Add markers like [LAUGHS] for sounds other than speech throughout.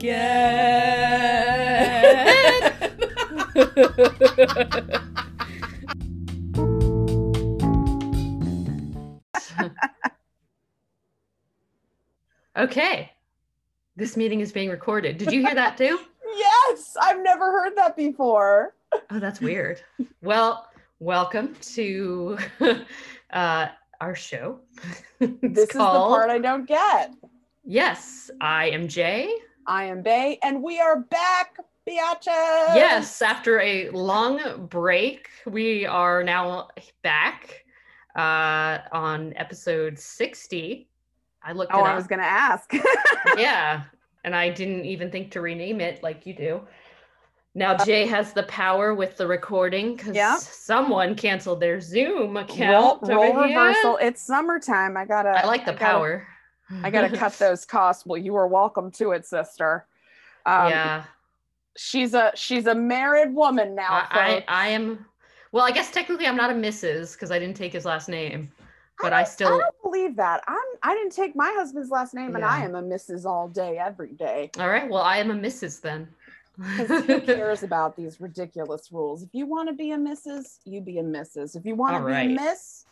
again. [LAUGHS] okay. This meeting is being recorded. Did you hear that too? [LAUGHS] yes, I've never heard that before. Oh, that's weird. Well, welcome to [LAUGHS] uh, our show. This is the part I don't get. Yes, I am Jay. I am Bay, and we are back, biatches. Yes, after a long break, we are now back uh, on episode 60. I looked Oh, it I was gonna ask. [LAUGHS] yeah, and I didn't even think to rename it like you do. Now Jay has the power with the recording because Yeah. someone canceled their Zoom account. roll here. reversal. It's summertime. I gotta. I like the gotta- power. I gotta cut [LAUGHS] those costs. Well, you are welcome to it, sister. Um, yeah, she's a she's a married woman now. I, I. I am. Well, I guess technically I'm not a Mrs. because I didn't take his last name, but I don't- I don't believe that. I'm. I didn't take my husband's last name, and I am a Mrs. all day, every day. All right. Well, I am a Mrs. then. [LAUGHS] Who cares about these ridiculous rules? If you want to be a Mrs., you be a Mrs. If you want to be right. a Miss,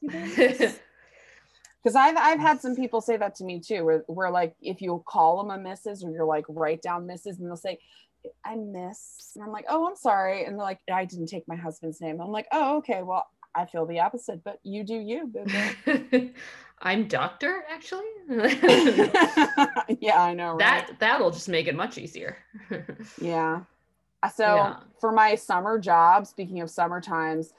you be a [LAUGHS] Miss. Because I've I've had some people say that to me too, where where like if you call them a Mrs. or you're like write down Mrs. and they'll say, I miss, and I'm like, oh, I'm sorry, and they're like, I didn't take my husband's name. I'm like, oh, okay, well, I feel the opposite, but you do you. [LAUGHS] I'm doctor, actually. [LAUGHS] [LAUGHS] yeah, I know, right? that that'll just make it much easier. Yeah. So Yeah. for my summer job, speaking of summer times,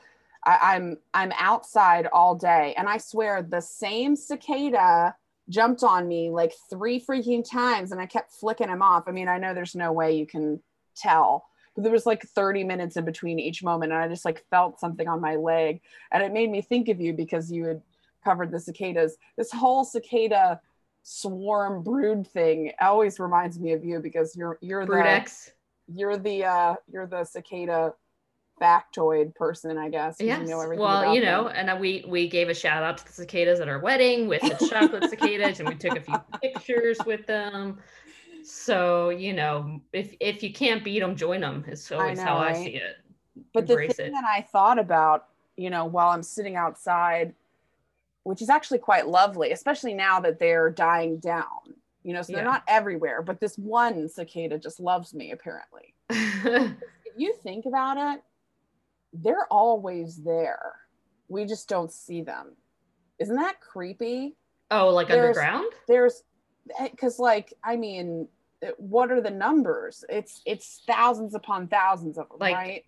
I, I'm I'm outside all day, and I swear the same cicada jumped on me like three freaking times, and I kept flicking him off. I mean, I know there's no way you can tell, but there was like 30 minutes in between each moment, and I just like felt something on my leg, and it made me think of you because you had covered the cicadas. This whole cicada swarm brood thing always reminds me of you because you're you're the Brood X. you're the uh you're the cicada factoid person i guess. Yes. you know everything well, you know, them. and uh, we we gave a shout out to the cicadas at our wedding with the chocolate cicadas, and we took a few [LAUGHS] pictures with them. So you know, if if you can't beat them, join them. Is always how know, I right? see it. but the thing it. that i thought about you know while i'm sitting outside which is actually quite lovely especially now that they're dying down you know so they're not everywhere but this one cicada just loves me apparently [LAUGHS] if you think about it they're always there we just don't see them isn't that creepy oh, like There's- underground? there's because like i mean what are the numbers it's it's thousands upon thousands of them Like, right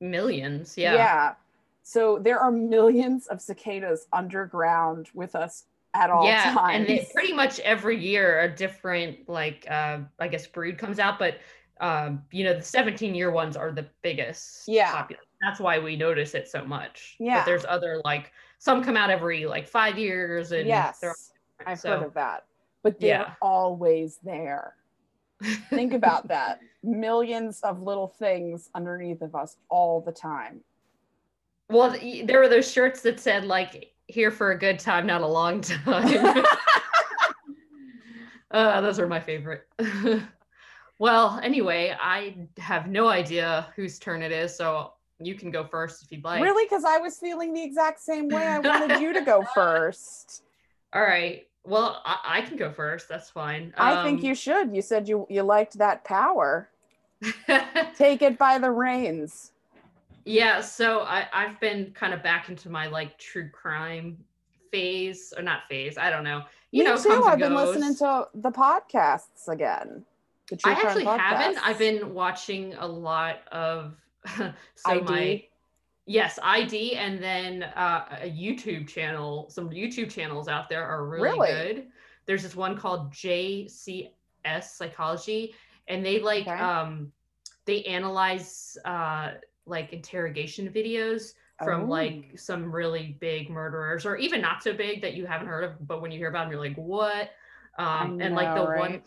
Millions. Yeah. Yeah. So there are millions of cicadas underground with us at all yeah, times and they, pretty much every year a different like uh I guess brood comes out, but um you know the 17 year ones are the biggest. Yeah. popula- That's why we notice it so much. Yeah. But there's other like some come out every like five years and yes i've so, heard of that but they're Yeah. always there [LAUGHS] think about that millions of little things underneath of us all the time well, there were those shirts that said like here for a good time, not a long time. [LAUGHS] [LAUGHS] uh, those are my favorite. well, anyway, I have no idea whose turn it is, so you can go first if you'd like. really because i was feeling the exact same way i wanted you to go [LAUGHS] first All right. Well, I, I can go first. That's fine. I think Um, you should. You said you you liked that power. [LAUGHS] Take it by the reins. yeah. So I I've been kind of back into my like true crime phase or not phase. I don't know. You Me know, too. I've been goes. listening to the podcasts again. The true I actually haven't. I've been watching a lot of [LAUGHS] [LAUGHS] so ID. my yes ID and then uh, a YouTube channel. Some YouTube channels out there are really, Really? good. There's this one called JCS Psychology, and they like Okay. um they analyze uh like interrogation videos from Oh. like some really big murderers or even not so big that you haven't heard of but when you hear about them you're like what um and like the know, one right?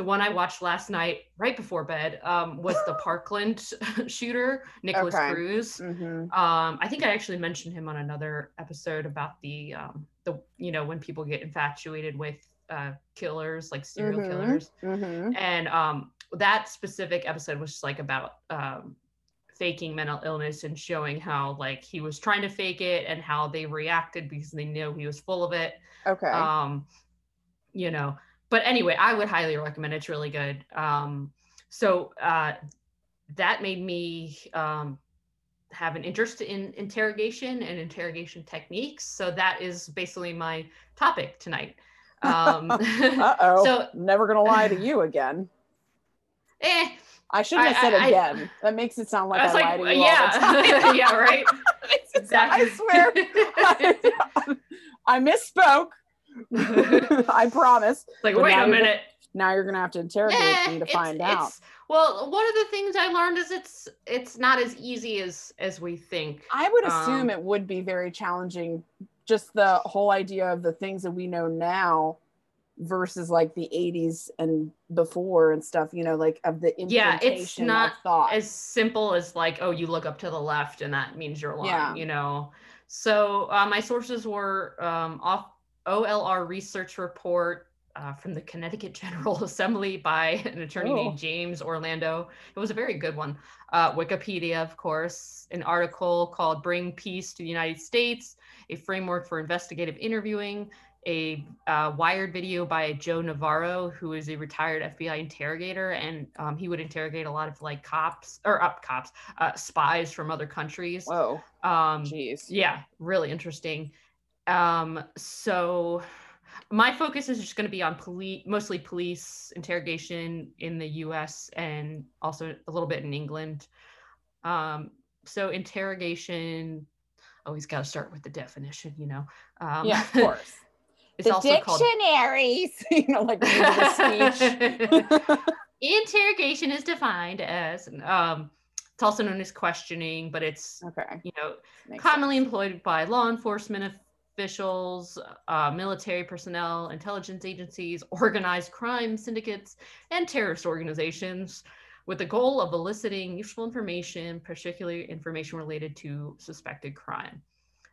The one I watched last night, right before bed, um, was the [GASPS] Parkland [LAUGHS] shooter, Nikolas Okay. Cruz. Mhm. Um, I think I actually mentioned him on another episode about the um, the you know when people get infatuated with uh, killers, like serial Mhm. killers. Mhm. And um, that specific episode was just like about um, faking mental illness and showing how like he was trying to fake it and how they reacted because they knew he was full of it. Okay. Um, you know, but anyway, I would highly recommend. it. It's really good. Um, so uh, that made me um, have an interest in interrogation and interrogation techniques. So that is basically my topic tonight. Um, [LAUGHS] [LAUGHS] uh oh. so Never gonna lie to you again. [LAUGHS] eh, I shouldn't have I- said I- I- again. that makes it sound like I I, like, to you yeah, yeah, right. Sound- I swear. I, I misspoke. [LAUGHS] I promise. like, But wait a you're gonna- minute. Now you're gonna have to interrogate Eh, me to find out. well, one of the things I learned is it's it's not as easy as as we think. I would assume um, it would be very challenging, just the whole idea of the things that we know now versus like the 80s and before and stuff, you know, like of the Yeah, it's not thought. as simple as like oh you look up to the left and that means you're lying Yeah. you know so uh, my sources were um, off olr research report uh, from the connecticut [LAUGHS] general assembly by an attorney Oh. named james orlando it was a very good one uh, wikipedia of course an article called bring peace to the united states a framework for investigative interviewing a uh, wired video by Joe Navarro, who is a retired FBI interrogator, and um, he would interrogate a lot of like cops or up cops, uh, spies from other countries. Whoa, Um, jeez. yeah, really interesting. Um, so my focus is just going to be on police, mostly police interrogation in the U.S. and also a little bit in England. Um, so interrogation. Always got to start with the definition, you know. Um, yeah, of [LAUGHS] course. it's the also called dictionaries, [LAUGHS] you know, like when you do the speech. [LAUGHS] interrogation is defined as um it's also known as questioning but it's okay. you know makes commonly sense. employed by law enforcement officials uh, military personnel intelligence agencies [LAUGHS] organized crime syndicates and terrorist organizations with the goal of eliciting useful information particularly information related to suspected crime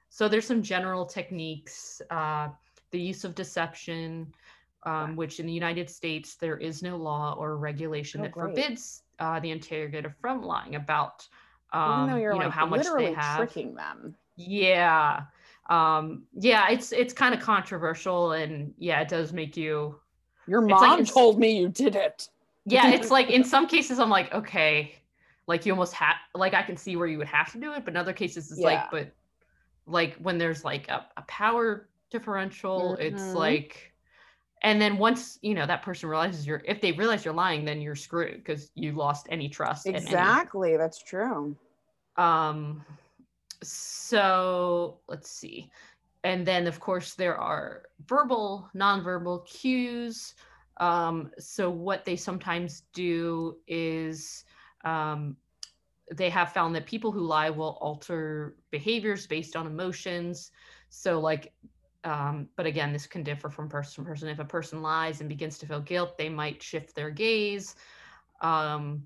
so there's some general techniques uh, the use of deception um, which in the United States there is no law or regulation Oh, that great. forbids uh, the interrogator from lying about Even um, though you're you know like how much they have. tricking them. Yeah, um, yeah, it's it's kind of controversial, and yeah, it does make you. Your It's like mom told me you did it. Yeah, [LAUGHS] it's like in some cases I'm like, okay, like you almost have like I can see where you would have to do it, but in other cases it's Yeah. like, but like when there's like a, a power differential, it's Mhm. like and then once you know that person realizes you're if they realize you're lying then you're screwed because you lost any trust in any- Exactly. That's true. um so let's see. And then of course there are verbal nonverbal cues. Um so what they sometimes do is um they have found that people who lie will alter behaviors based on emotions. So like um, but again this can differ from person to person. If a person lies and begins to feel guilt they might shift their gaze. Um,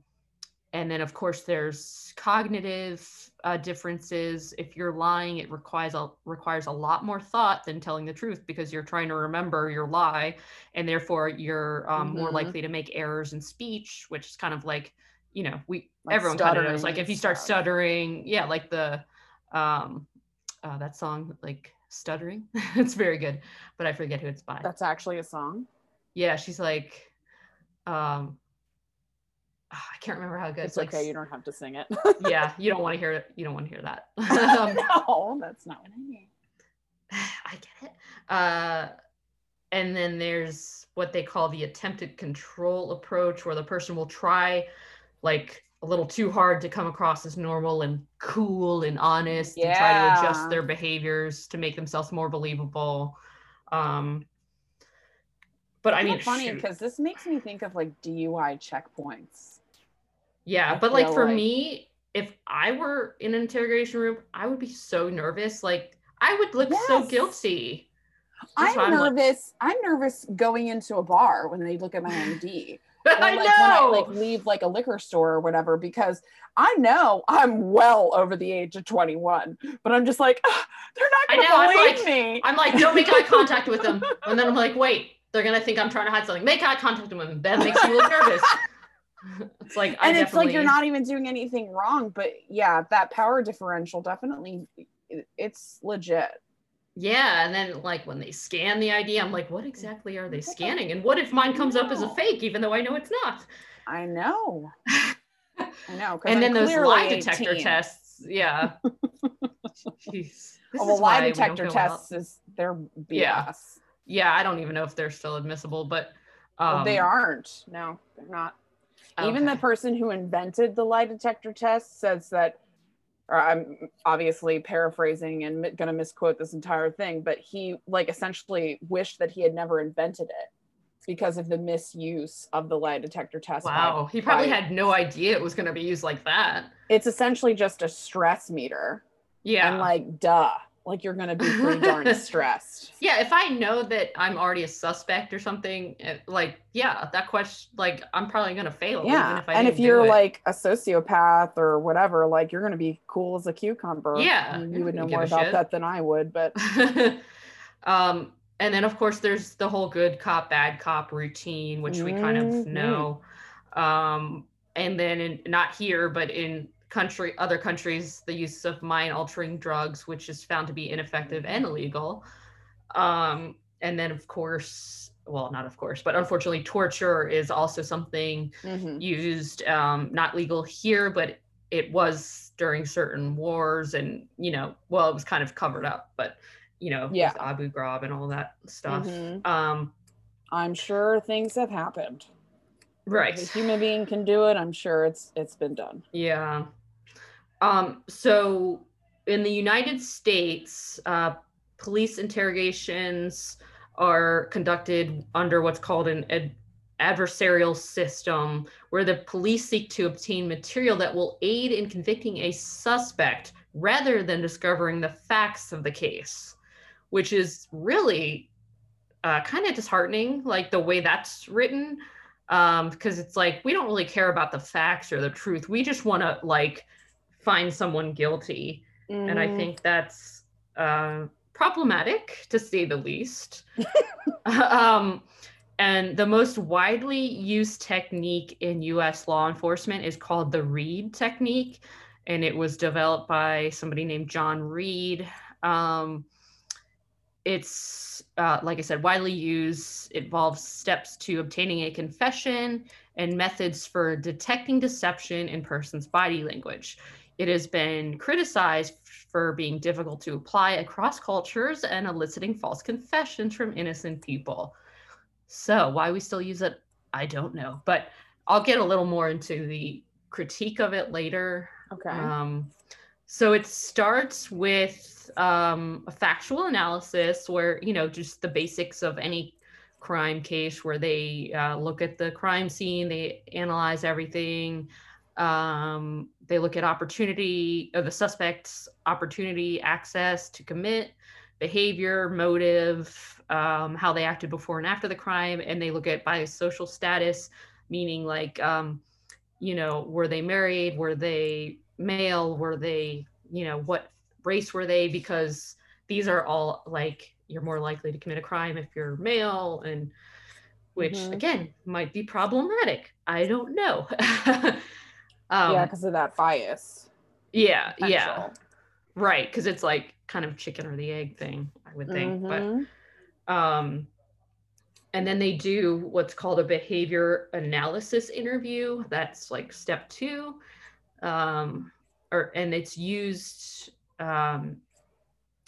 and then of course there's cognitive uh, differences if you're lying it requires a requires a lot more thought than telling the truth because you're trying to remember your lie and therefore you're um, more Mhm. likely to make errors in speech which is kind of like you know we Like everyone kind of knows like if you start stuttering yeah like the um uh, that song like stuttering [LAUGHS] it's very good but i forget who it's by That's actually a song. yeah she's like um ah, i can't remember how good. It's like okay. You don't have to sing it. yeah you don't want to hear it you don't want to hear that [LAUGHS] um, [LAUGHS] no, that's not what I mean. [SIGHS] i get it uh and then there's what they call the attempted control approach where the person will try like a little too hard to come across as normal and cool and honest and try to adjust their behaviors to make themselves more believable um but i mean funny because this makes me think of like DUI checkpoints. Yeah, I but like for like- me, if I were in an interrogation room, I would be so nervous. Like I would look so guilty. That's I'm I'm like- nervous. I'm nervous going into a bar when they look at my ID. [LAUGHS] Or, I like know. when I like leave like a liquor store or whatever because I know I'm well over the age of 21, but I'm just like "Ah, they're not know, I'm gonna believe like- me. I'm like, don't make eye contact with them. [LAUGHS] And then I'm like, wait, they're gonna think I'm trying to hide something. Make eye contact with them. That makes me look nervous. It's like I and it's like you're not even doing anything wrong but yeah that power differential definitely it's legit Yeah, and then like when they scan the ID, I'm like, what exactly are they scanning? And what if mine comes up as a fake, even though I know it's not? i know [LAUGHS] i know And I'm then those clearly lie detector 18. tests. Yeah. [LAUGHS] Jeez. This oh, well, lie detector go out. tests is they're bs Yeah. Yeah, I don't even know if they're still admissible, but um, Well, they aren't no they're not Oh, even the person who invented the lie detector test says that or i'm obviously paraphrasing and going to misquote this entire thing but he like essentially wished that he had never invented it because of the misuse of the lie detector test by- Wow, he probably by- had no idea it was going to be used like that. it's essentially just a stress meter Yeah. and like duh like you're going to be pretty darn stressed [LAUGHS] yeah, if I know that I'm already a suspect or something, eh, like, yeah, that question, like, I'm probably going to fail. even yeah if I and if you're like a sociopath or whatever like you're going to be cool as a cucumber Yeah, you, would know more about shit. that than i would but [LAUGHS] um, and then of course there's the whole good cop, bad cop routine, which we kind of Mhm. know. Um, and then in, not here, but in country, other countries, the use of mind altering drugs, which is found to be ineffective and illegal. Um, and then of course, well, not of course, but unfortunately, torture is also something Mhm. used um, not legal here but it was during certain wars and you know well it was kind of covered up but you know Yeah. abu ghraib and all that stuff Mhm. um I'm sure things have happened. right If a human being can do it, I'm sure it's it's been done. yeah um so in the united states uh police interrogations are conducted under what's called an ad- adversarial system where the police seek to obtain material that will aid in convicting a suspect rather than discovering the facts of the case which is really uh, kind of disheartening like the way that's written um because it's like we don't really care about the facts or the truth. We just want to like find someone guilty and i Mhm. think that's uh problematic to say the least [LAUGHS] um and the most widely used technique in US law enforcement is called the Reid technique and it was developed by somebody named John Reid um it's uh, like I said, widely used. It involves steps to obtaining a confession and methods for detecting deception in person's body language. It has been criticized for being difficult to apply across cultures and eliciting false confessions from innocent people. So, why we still use it, I don't know. But I'll get a little more into the critique of it later. Okay. Um, so it starts with um, a factual analysis where, you know, just the basics of any crime case where they uh, look at the crime scene, they analyze everything, um, they look at opportunity of the suspect's opportunity, access to commit, behavior, motive, um, how they acted before and after the crime, and they look at biosocial status, meaning like, um, you know, were they married? Were they male? Were they, you know, what race were they? Because these are all like you're more likely to commit a crime if you're male, and which Mhm. again might be problematic. I don't know. [LAUGHS] um, yeah, because of that bias. yeah, yeah, right. Because it's like kind of chicken or the egg thing, I would think. Mhm. But um, and then they do what's called a behavior analysis interview. That's like step two. Um, or and it's used. Um,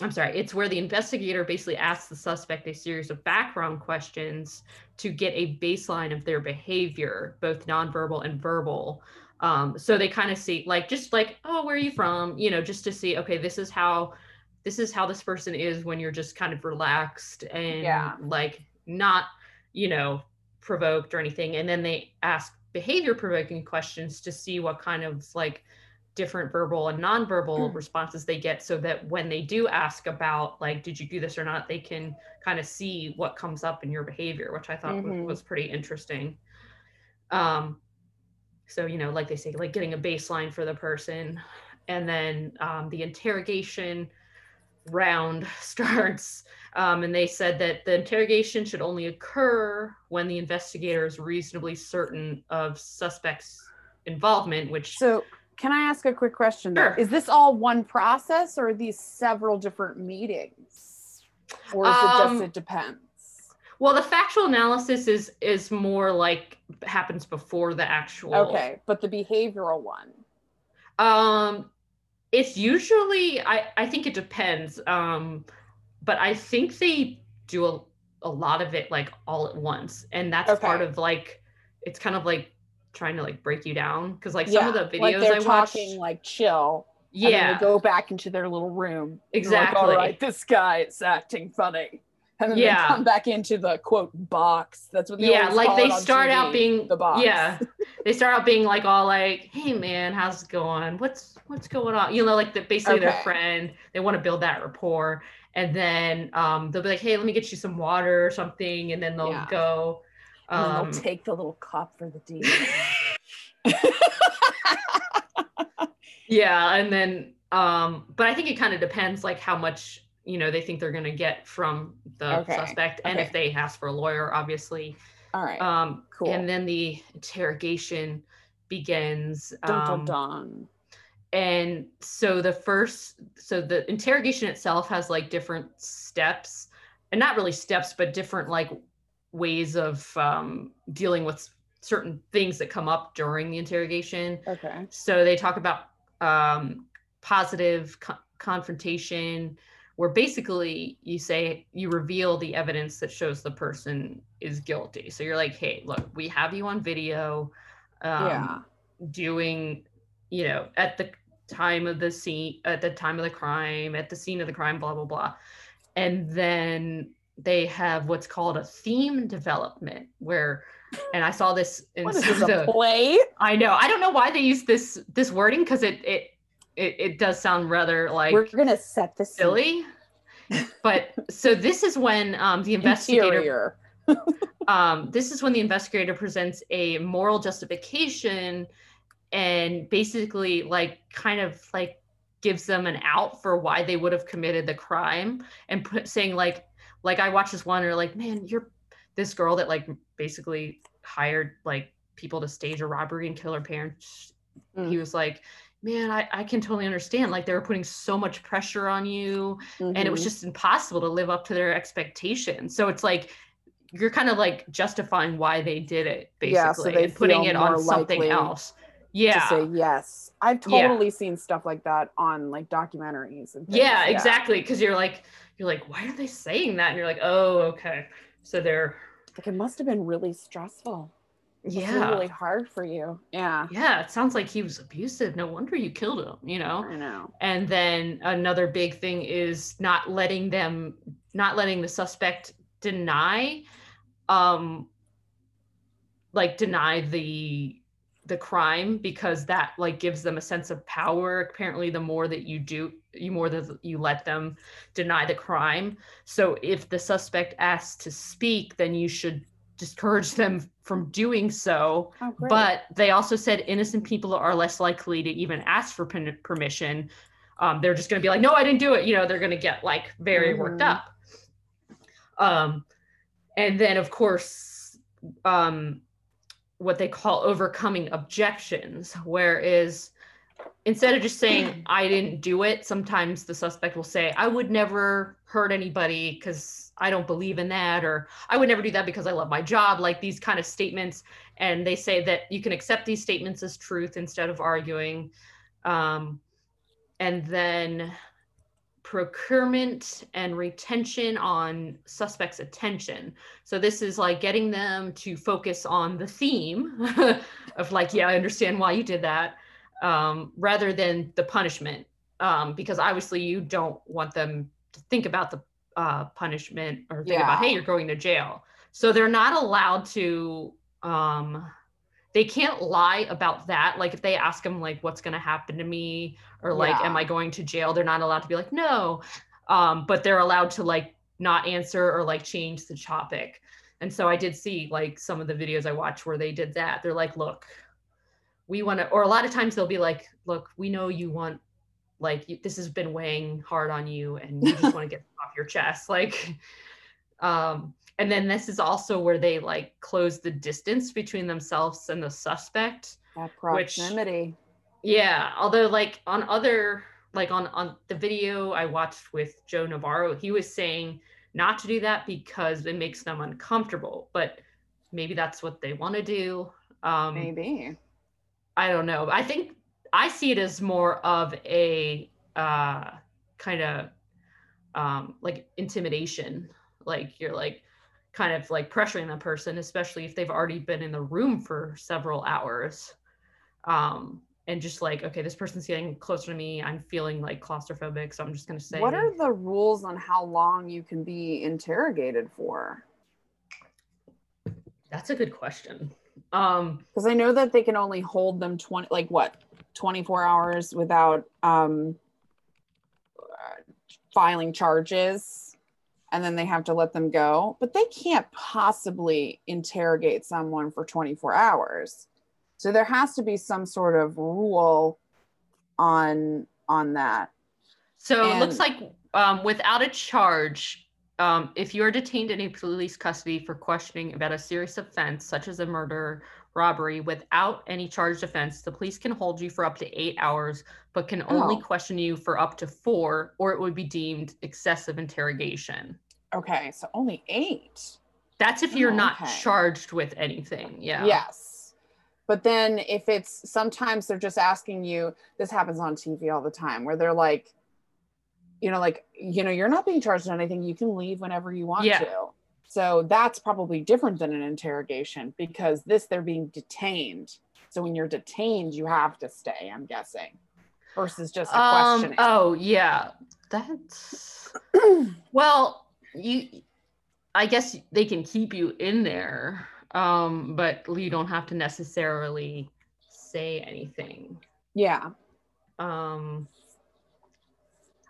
I'm sorry, it's where the investigator basically asks the suspect a series of background questions to get a baseline of their behavior, both nonverbal and verbal. Um, so they kind of see, like, just like, oh, where are you from? You know, just to see, okay, this is how this is how this person is when you're just kind of relaxed and Yeah. like not, you know, provoked or anything. And then they ask behavior provoking questions to see what kind of like different verbal and nonverbal responses they get so that when they do ask about like did you do this or not they can kind of see what comes up in your behavior which i thought Mhm. was, was pretty interesting um so you know like they say like getting a baseline for the person and then um, the interrogation round [LAUGHS] starts. Um, and they said that the interrogation should only occur when the investigator is reasonably certain of suspects' involvement, which So, can I ask a quick question? Sure. Is this all one process or are these several different meetings? Or is it Um, just it depends? Well, the factual analysis is is more like happens before the actual. Okay, but the behavioral one. Um, it's usually I I think it depends. Um, but I think they do a, a lot of it like all at once, and that's part of like it's kind of like trying to like break you down because like some of the videos like they're I watched, talking like chill. Yeah, they go back into their little room. they're Like, exactly. All right, this guy is acting funny. And then Yeah. they come back into the quote box. That's what they yeah, like they start out being the box. Yeah, [LAUGHS] they start out being like all like, "Hey man, how's it going? What's what's going on?" You know, like the, basically their friend. They want to build that rapport, and then um, they'll be like, "Hey, let me get you some water or something," and then they'll Yeah. go. And Um, they'll take the little cup for the D. [LAUGHS] yeah, and then um, but I think it kind of depends like how much you know they think they're gonna get from the Okay, suspect, and if they ask for a lawyer, obviously. All right. Um, Cool. And then the interrogation begins. dun, dun, um, and so the first so the interrogation itself has like different steps and not really steps but different like ways of um, dealing with certain things that come up during the interrogation Okay. so they talk about um, positive co- confrontation where basically you say you reveal the evidence that shows the person is guilty so you're like hey look we have you on video um, yeah. doing you know at the time of the scene at the time of the crime at the scene of the crime blah blah blah and then they have what's called a theme development where and i saw this in What is this, the play? i know i don't know why they use this this wording because it, it it it does sound rather like We're gonna set the scene. silly but so this is when um the investigator [LAUGHS] um, this is when the investigator presents a moral justification and basically like kind of like gives them an out for why they would have committed the crime and put saying like like i watched this one or like man you're this girl that like basically hired like people to stage a robbery and kill her parents he Mm. was like man I, I can totally understand like they were putting so much pressure on you and it was Mhm. just impossible to live up to their expectations. So it's like you're kind of like justifying why they did it, basically, Yeah, so and putting it on something else. to say yes. I've Yeah. totally seen stuff like that on like documentaries and things. yeah, exactly. Because you're like, you're like, why are they saying that? And you're like, oh, okay. So they're, Like it must have been really stressful. It must yeah, really hard for you. Yeah. yeah. It sounds like he was abusive. No wonder you killed him. You know. I know. And then another big thing is not letting them, not letting the suspect deny, um, like deny the the crime because that like gives them a sense of power. Apparently, the more that you do, you more that you let them deny the crime. So if the suspect asks to speak, then you should discourage them from doing so Oh, but they also said innocent people are less likely to even ask for per- permission. Um, they're just going to be like, no, I didn't do it. You know, they're going to get like very worked Mhm. up. Um, and then, of course, um, what they call overcoming objections, whereas instead of just saying, I didn't do it, sometimes the suspect will say, I would never hurt anybody because I don't believe in that, or I would never do that because I love my job, like these kind of statements. And they say that you can accept these statements as truth instead of arguing. Um, and then procurement and retention on suspects' attention. So this is like getting them to focus on the theme [LAUGHS] of like, yeah, I understand why you did that, um, rather than the punishment, um, because obviously you don't want them to think about the uh, punishment or think about, hey, you're going to jail. So they're not allowed to. Um, they can't lie about that. Like if they ask them like, what's going to happen to me, or like, Yeah. am I going to jail? They're not allowed to be like, no. Um, but they're allowed to like not answer or like change the topic. And so I did see like some of the videos I watched where they did that. They're like, look, we want to, or a lot of times they'll be like, look, we know you want like you, this has been weighing hard on you and you just [LAUGHS] want to get off your chest like [LAUGHS] um and then this is also where they like close the distance between themselves and the suspect that proximity. Which, yeah although like on other like on on the video i watched with joe navarro he was saying not to do that because it makes them uncomfortable but maybe that's what they want to do um maybe. I don't know i think i see it as more of a uh kind of um like intimidation. Like you're like kind of like pressuring the person especially if they've already been in the room for several hours. Um and just like okay this person's getting closer to me. I'm feeling like claustrophobic so i'm just going to say what are the rules on how long you can be interrogated for? That's a good question. Um because i know that they can only hold them 20 like what 24 hours without um filing charges and then they have to let them go but they can't possibly interrogate someone for 24 hours so there has to be some sort of rule on on that. So and, it looks like um, without a charge, um, if you are detained in a police custody for questioning about a serious offense such as a murder, robbery, without any charged offense, the police can hold you for up to eight hours, but can only oh. question you for up to four, or it would be deemed excessive interrogation. Okay, so only eight. That's if you're oh, not charged with anything. Yeah. Yes. But then if it's sometimes they're just asking you, this happens on TV all the time where they're like, you know, like, you know, you're not being charged with anything. You can leave whenever you want yeah. to. So that's probably different than an interrogation because this they're being detained. So when you're detained, you have to stay, I'm guessing, versus just a um, questioning. Oh, yeah. That's [CLEARS THROAT] well, you I guess they can keep you in there um, but you don't have to necessarily say anything. Yeah. Um,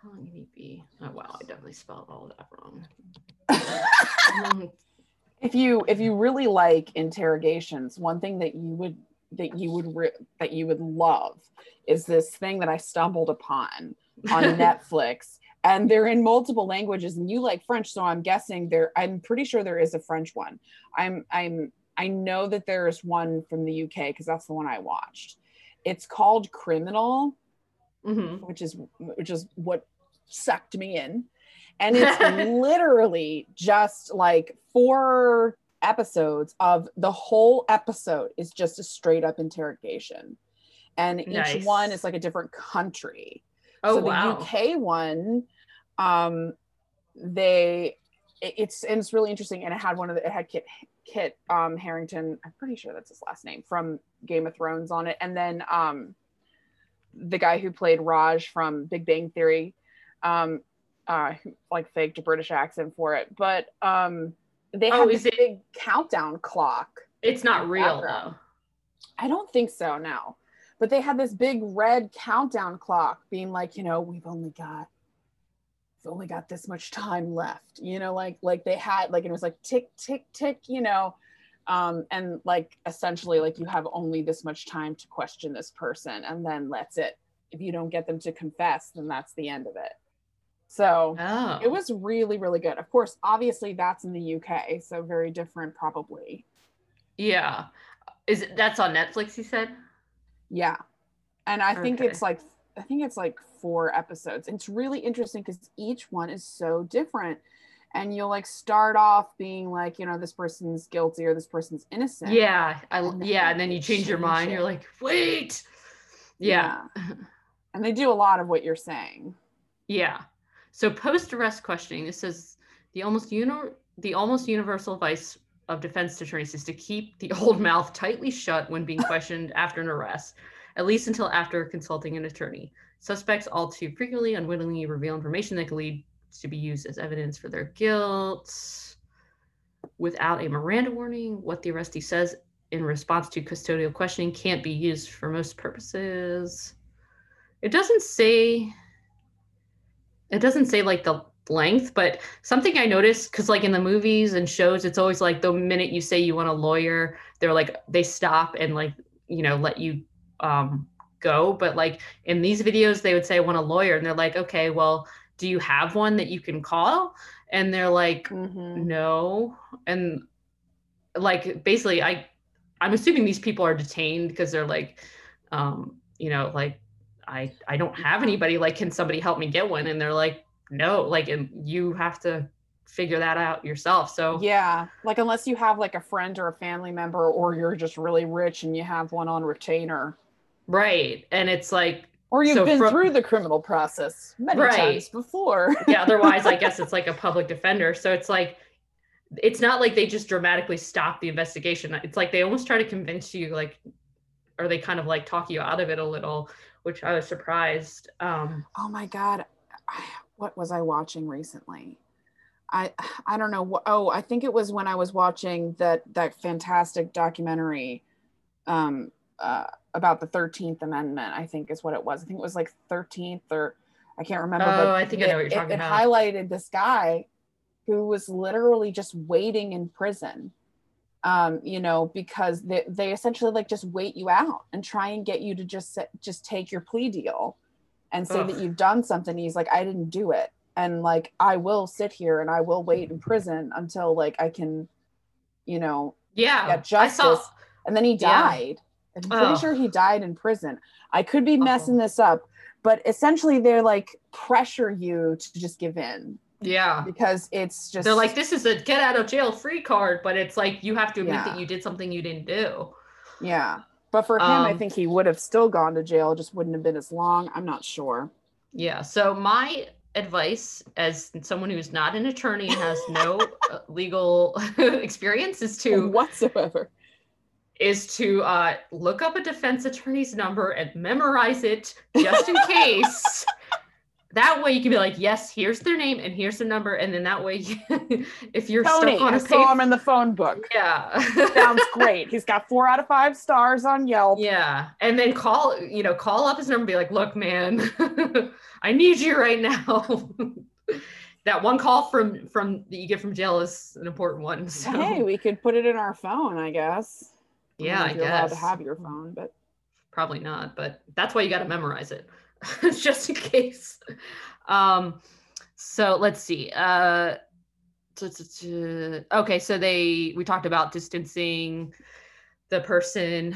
how long can it be? Oh wow, I definitely spelled all that wrong. If you if you really like interrogations, one thing that you would that you would re- that you would love is this thing that I stumbled upon on [LAUGHS] Netflix and they're in multiple languages and you like french so i'm guessing there i'm pretty sure there is a french one. I'm i'm i know that there's one from the uk because that's the one i watched. It's called criminal mm-hmm. which is which is what sucked me in and it's [LAUGHS] literally just like four episodes of the whole episode is just a straight up interrogation and nice. each one is like a different country Oh, so the wow. UK one um, they it's and it's really interesting. And it had one of the it had Kit Kit um, Harington. I'm pretty sure that's his last name from Game of Thrones on it. And then um, the guy who played Raj from Big Bang Theory, um, uh, like faked a British accent for it. But um, they oh, have this it, big countdown clock. It's not real though. I don't think so. No, but they had this big red countdown clock, being like, you know, we've only got we've only got this much time left you know like like they had like it was like tick tick tick you know um and like essentially like you have only this much time to question this person and then that's it if you don't get them to confess then that's the end of it so oh. it was really really good of course obviously that's in the uk so very different probably yeah is it that's on netflix you said yeah and i think it's like I think it's like four episodes. It's really interesting because each one is so different. And you'll like start off being like, you know, this person's guilty or this person's innocent. Yeah. I and yeah. And then you change, change your mind. It. You're like, wait. Yeah. yeah. And they do a lot of what you're saying. [LAUGHS] Yeah. So post arrest questioning, this says the almost uni- the almost universal advice of defense attorneys is to keep the [LAUGHS] old mouth tightly shut when being questioned [LAUGHS] after an arrest at least until after consulting an attorney. Suspects all too frequently unwittingly reveal information that could lead to be used as evidence for their guilt. Without a Miranda warning, what the arrestee says in response to custodial questioning can't be used for most purposes. It doesn't say it doesn't say like the length, but something I noticed because like in the movies and shows, it's always like the minute you say you want a lawyer, they're like they stop and like you know let you um, go. But like in these videos, they would say, I want a lawyer. And they're like, okay, well, do you have one that you can call? And they're like, Mhm. no. And like basically, I I'm assuming these people are detained because they're like, um, you know, like I I don't have anybody. Like, can somebody help me get one? And they're like, no, like, and you have to figure that out yourself. So Yeah, like unless you have like a friend or a family member, or you're just really rich and you have one on retainer, right, and it's like or you've So been through the criminal process many Right. times before. [LAUGHS] yeah otherwise i guess [LAUGHS] it's like a public defender so it's like it's not like they just dramatically stop the investigation it's like they almost try to convince you like or they kind of like talk you out of it a little which i was surprised um oh my god, I- [SIGHS] what was I watching recently? I [SIGHS] I don't know. Oh, I think it was when I was watching that that fantastic documentary um, uh, about the Thirteenth Amendment. I think is what it was. I think it was like Thirteenth or I can't remember. Oh, but I think I know it- what you're it- talking it about. highlighted this guy who was literally just waiting in prison. Um, you know, because they, they essentially like just wait you out and try and get you to just just take your plea deal and say that you've done something. He's like, I didn't do it. And like, I will sit here and I will wait in prison until like I can, you know, yeah Get i saw justice. and then he Yeah. died. I'm pretty Ugh. sure he died in prison. I could be messing this up, but essentially they're like pressure you to just give in yeah because it's just they're like this is a get out of jail free card but it's like you have to admit Yeah. that you did something you didn't do yeah. But for him, I Um, think he would have still gone to jail, just wouldn't have been as long. I'm not sure. Yeah. So my advice as someone who's not an attorney and has no uh, [LAUGHS] legal [LAUGHS] experience is to whatsoever. is to uh, look up a defense attorney's number and memorize it just in [LAUGHS] case. That way you can be like, yes, here's their name and here's their number, and then that way, [LAUGHS] if you're Tony, stuck on I a saw paper, him in the phone book. [LAUGHS] yeah, Sounds great. He's got four out of five stars on Yelp. Yeah. And then call, you know, call up his number and be like, look, man, [LAUGHS] I need you right now. that one call from from that you get from jail is an important one. So Hey, we could put it in our phone, I guess. yeah, if I you're allowed to guess. have your phone, but Probably not, but that's why you gotta memorize it. [LAUGHS] just in case. Um so let's see. Uh okay, so they we talked about distancing the person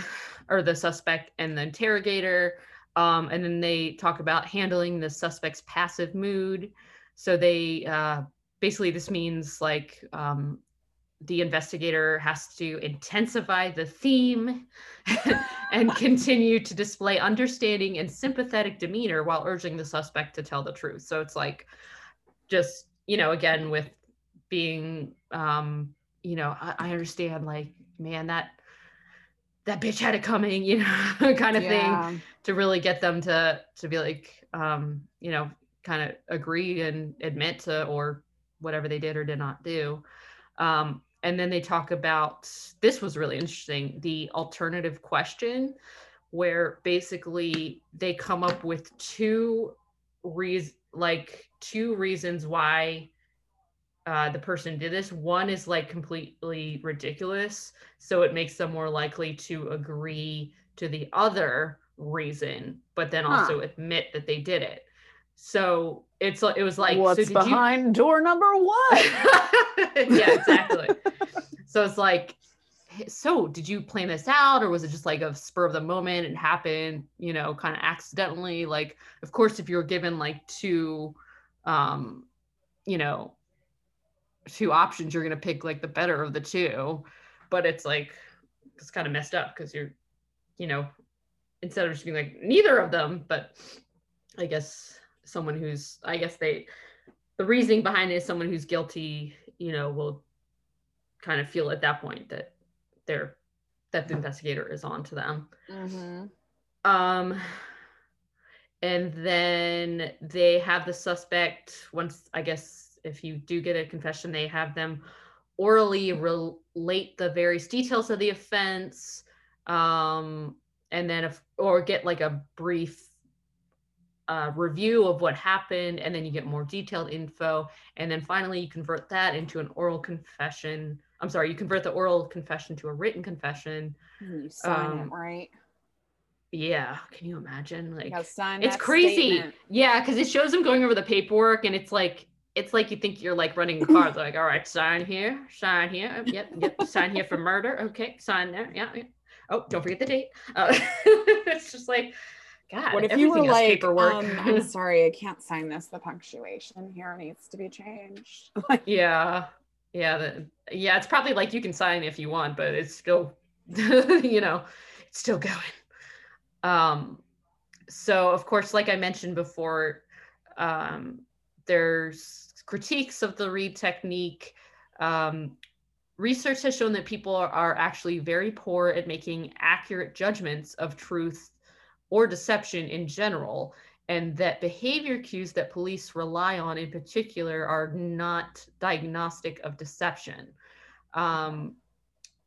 or the suspect and the interrogator. Um, and then they talk about handling the suspect's passive mood. So they uh, basically this means like um, the investigator has to intensify the theme [LAUGHS] and continue to display understanding and sympathetic demeanor while urging the suspect to tell the truth. So it's like just, you know, again, with being, um, you know, I, I understand like, man, that that bitch had it coming, [LAUGHS] you know, kind of thing to really get them to to be like um you know kind of agree and admit to or whatever they did or did not do um and then they talk about this was really interesting the alternative question where basically they come up with two reasons like two reasons why uh, the person did this one is like completely ridiculous so it makes them more likely to agree to the other reason but then Huh. also admit that they did it so it's it was like What's so did you behind door number one? [LAUGHS] yeah exactly. [LAUGHS] So it's like so did you plan this out or was it just like a spur of the moment it happened you know kind of accidentally? Like of course if you're given like two um you know two options you're going to pick like the better of the two. But it's like it's kind of messed up because you're you know instead of just being like neither of them but i guess someone who's i guess they the reasoning behind it is someone who's guilty you know will kind of feel at that point that they're that the investigator is on to them Mhm. um and then they have the suspect once i guess if you do get a confession they have them orally relate the various details of the offense um and then if or get like a brief uh, review of what happened and then you get more detailed info and then finally you convert that into an oral confession i'm sorry you convert the oral confession to a written confession You sign Um, it, right? yeah can you imagine like sign it's crazy statement. yeah because it shows them going over the paperwork and it's like it's like you think you're like running a car They're like all right sign here sign here yep yep sign here for murder okay sign there yeah, yeah. oh don't forget the date uh, [LAUGHS] it's just like god What if you were like, paperwork um, I'm [LAUGHS] sorry, I can't sign this. The punctuation here needs to be changed. [LAUGHS] Like, yeah yeah the, yeah it's probably like you can sign if you want but it's still [LAUGHS] you know it's still going um so of course like i mentioned before um there's critiques of the Reid technique um research has shown that people are, are actually very poor at making accurate judgments of truth or deception in general and that behavior cues that police rely on in particular are not diagnostic of deception. Um,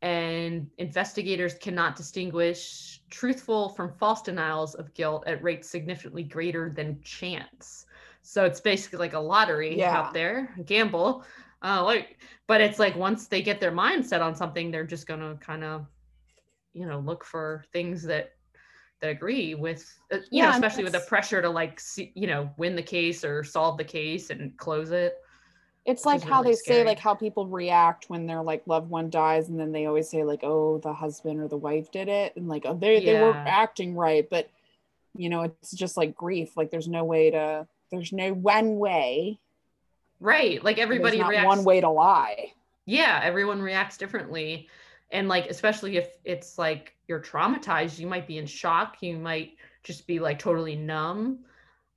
and investigators cannot distinguish truthful from false denials of guilt at rates significantly greater than chance. So it's basically like a lottery Yeah. out there, gamble. Uh, like, but it's like once they get their mind set on something, they're just gonna kind of, you know, look for things that that agree with, uh, you Yeah, know, especially with the pressure to like, see, you know, win the case or solve the case and close it. It's like how really they say like how people react when their like loved one dies and then they always say like oh the husband or the wife did it and like oh they they were acting right but you know it's just like grief like there's no way to there's no one way Right. Like everybody not reacts. one way to lie yeah everyone reacts differently and like especially if it's like you're traumatized you might be in shock you might just be like totally numb.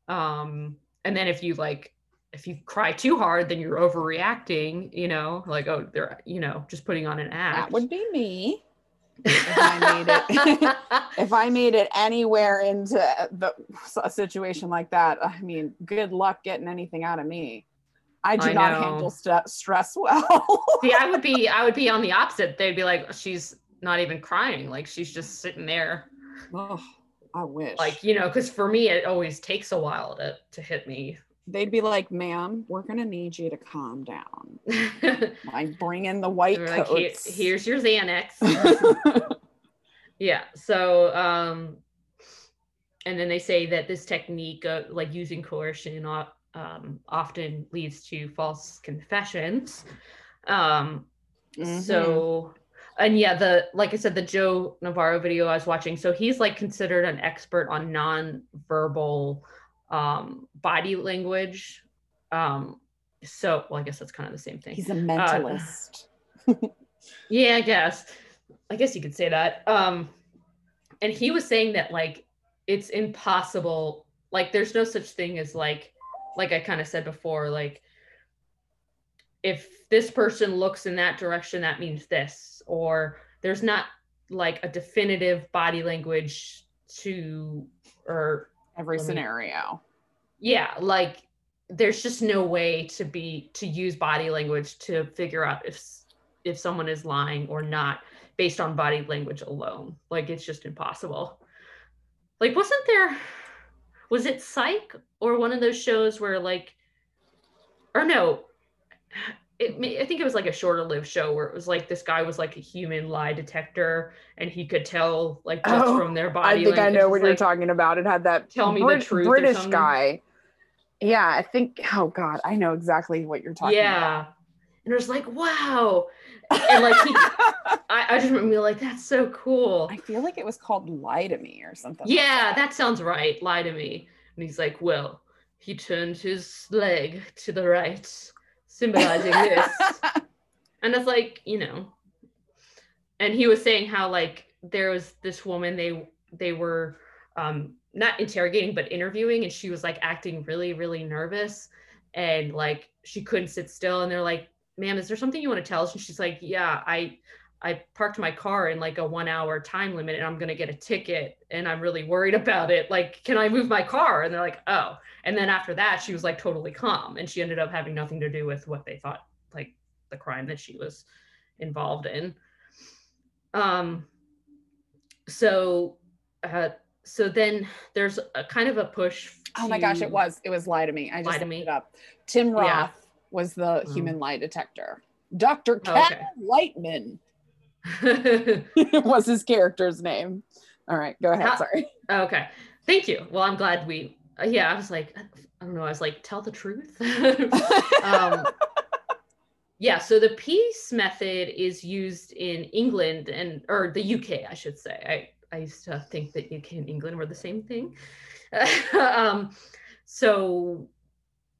Um and then if you like if you cry too hard then you're overreacting you know like oh they're you know just putting on an act. that would be me. [LAUGHS] If I made it. [LAUGHS] if I made it anywhere into the a situation like that I mean good luck getting anything out of me I do I not handle st- stress well [LAUGHS] see i would be i would be on the opposite they'd be like she's not even crying like she's just sitting there Ugh, I wish like you know because for me it always takes a while to to hit me they'd be like, ma'am, we're gonna need you to calm down. [LAUGHS] Like bring in the white They're like, "Here- coats. here's your Xanax. [LAUGHS] yeah. So, um, and then they say that this technique, of, like using coercion, um, often leads to false confessions. Um, Mhm. so, and yeah, the like I said, the Joe Navarro video I was watching. So he's like considered an expert on non-verbal um, body language. Um, so, well, I guess that's kind of the same thing. he's a mentalist. [LAUGHS] Yeah, I guess. I guess you could say that. Um and he was saying that like it's impossible like there's no such thing as like like I kind of said before like if this person looks in that direction that means this or there's not like a definitive body language to or Every let me- scenario. yeah like there's just no way to be to use body language to figure out if if someone is lying or not based on body language alone like it's just impossible like wasn't there was it psych or one of those shows where like or no it, I think it was like a shorter lived show where it was like this guy was like a human lie detector and he could tell like just Oh, from their body. I think I know what you're like, talking about. It had that Tell me the truth British guy. Yeah, I think. Oh God, I know exactly what you're talking yeah and it was like wow and like he. [LAUGHS] I, I just remember being like that's so cool. I feel like it was called "Lie to Me" or something. like yeah that. sounds right. Lie to me. And he's like well he turned his leg to the right symbolizing this. [LAUGHS] And it's like you know. And he was saying how like there was this woman they they were um not interrogating but interviewing and she was like acting really really nervous. And like she couldn't sit still and they're like ma'am is there something you want to tell us and she's like yeah i i parked my car in like a one hour time limit and i'm going to get a ticket and i'm really worried about it like can i move my car and they're like oh and then after that she was like totally calm and she ended up having nothing to do with what they thought like the crime that she was involved in um so uh so then there's a kind of a push Oh my gosh, it was. It was "Lie to Me." I just Lie to Me. it up. Tim Roth Yeah. Was the Mm. human lie detector. Dr. Oh, Cal okay. Lightman [LAUGHS] [LAUGHS] was his character's name. All right, go ahead. How- Sorry. Okay. Thank you. Well, I'm glad we, uh, yeah, I was like, I don't know, I was like, tell the truth. [LAUGHS] um, yeah, so the peace method is used in England and, or the UK, I should say. I, I used to think that UK and England were the same thing. um, so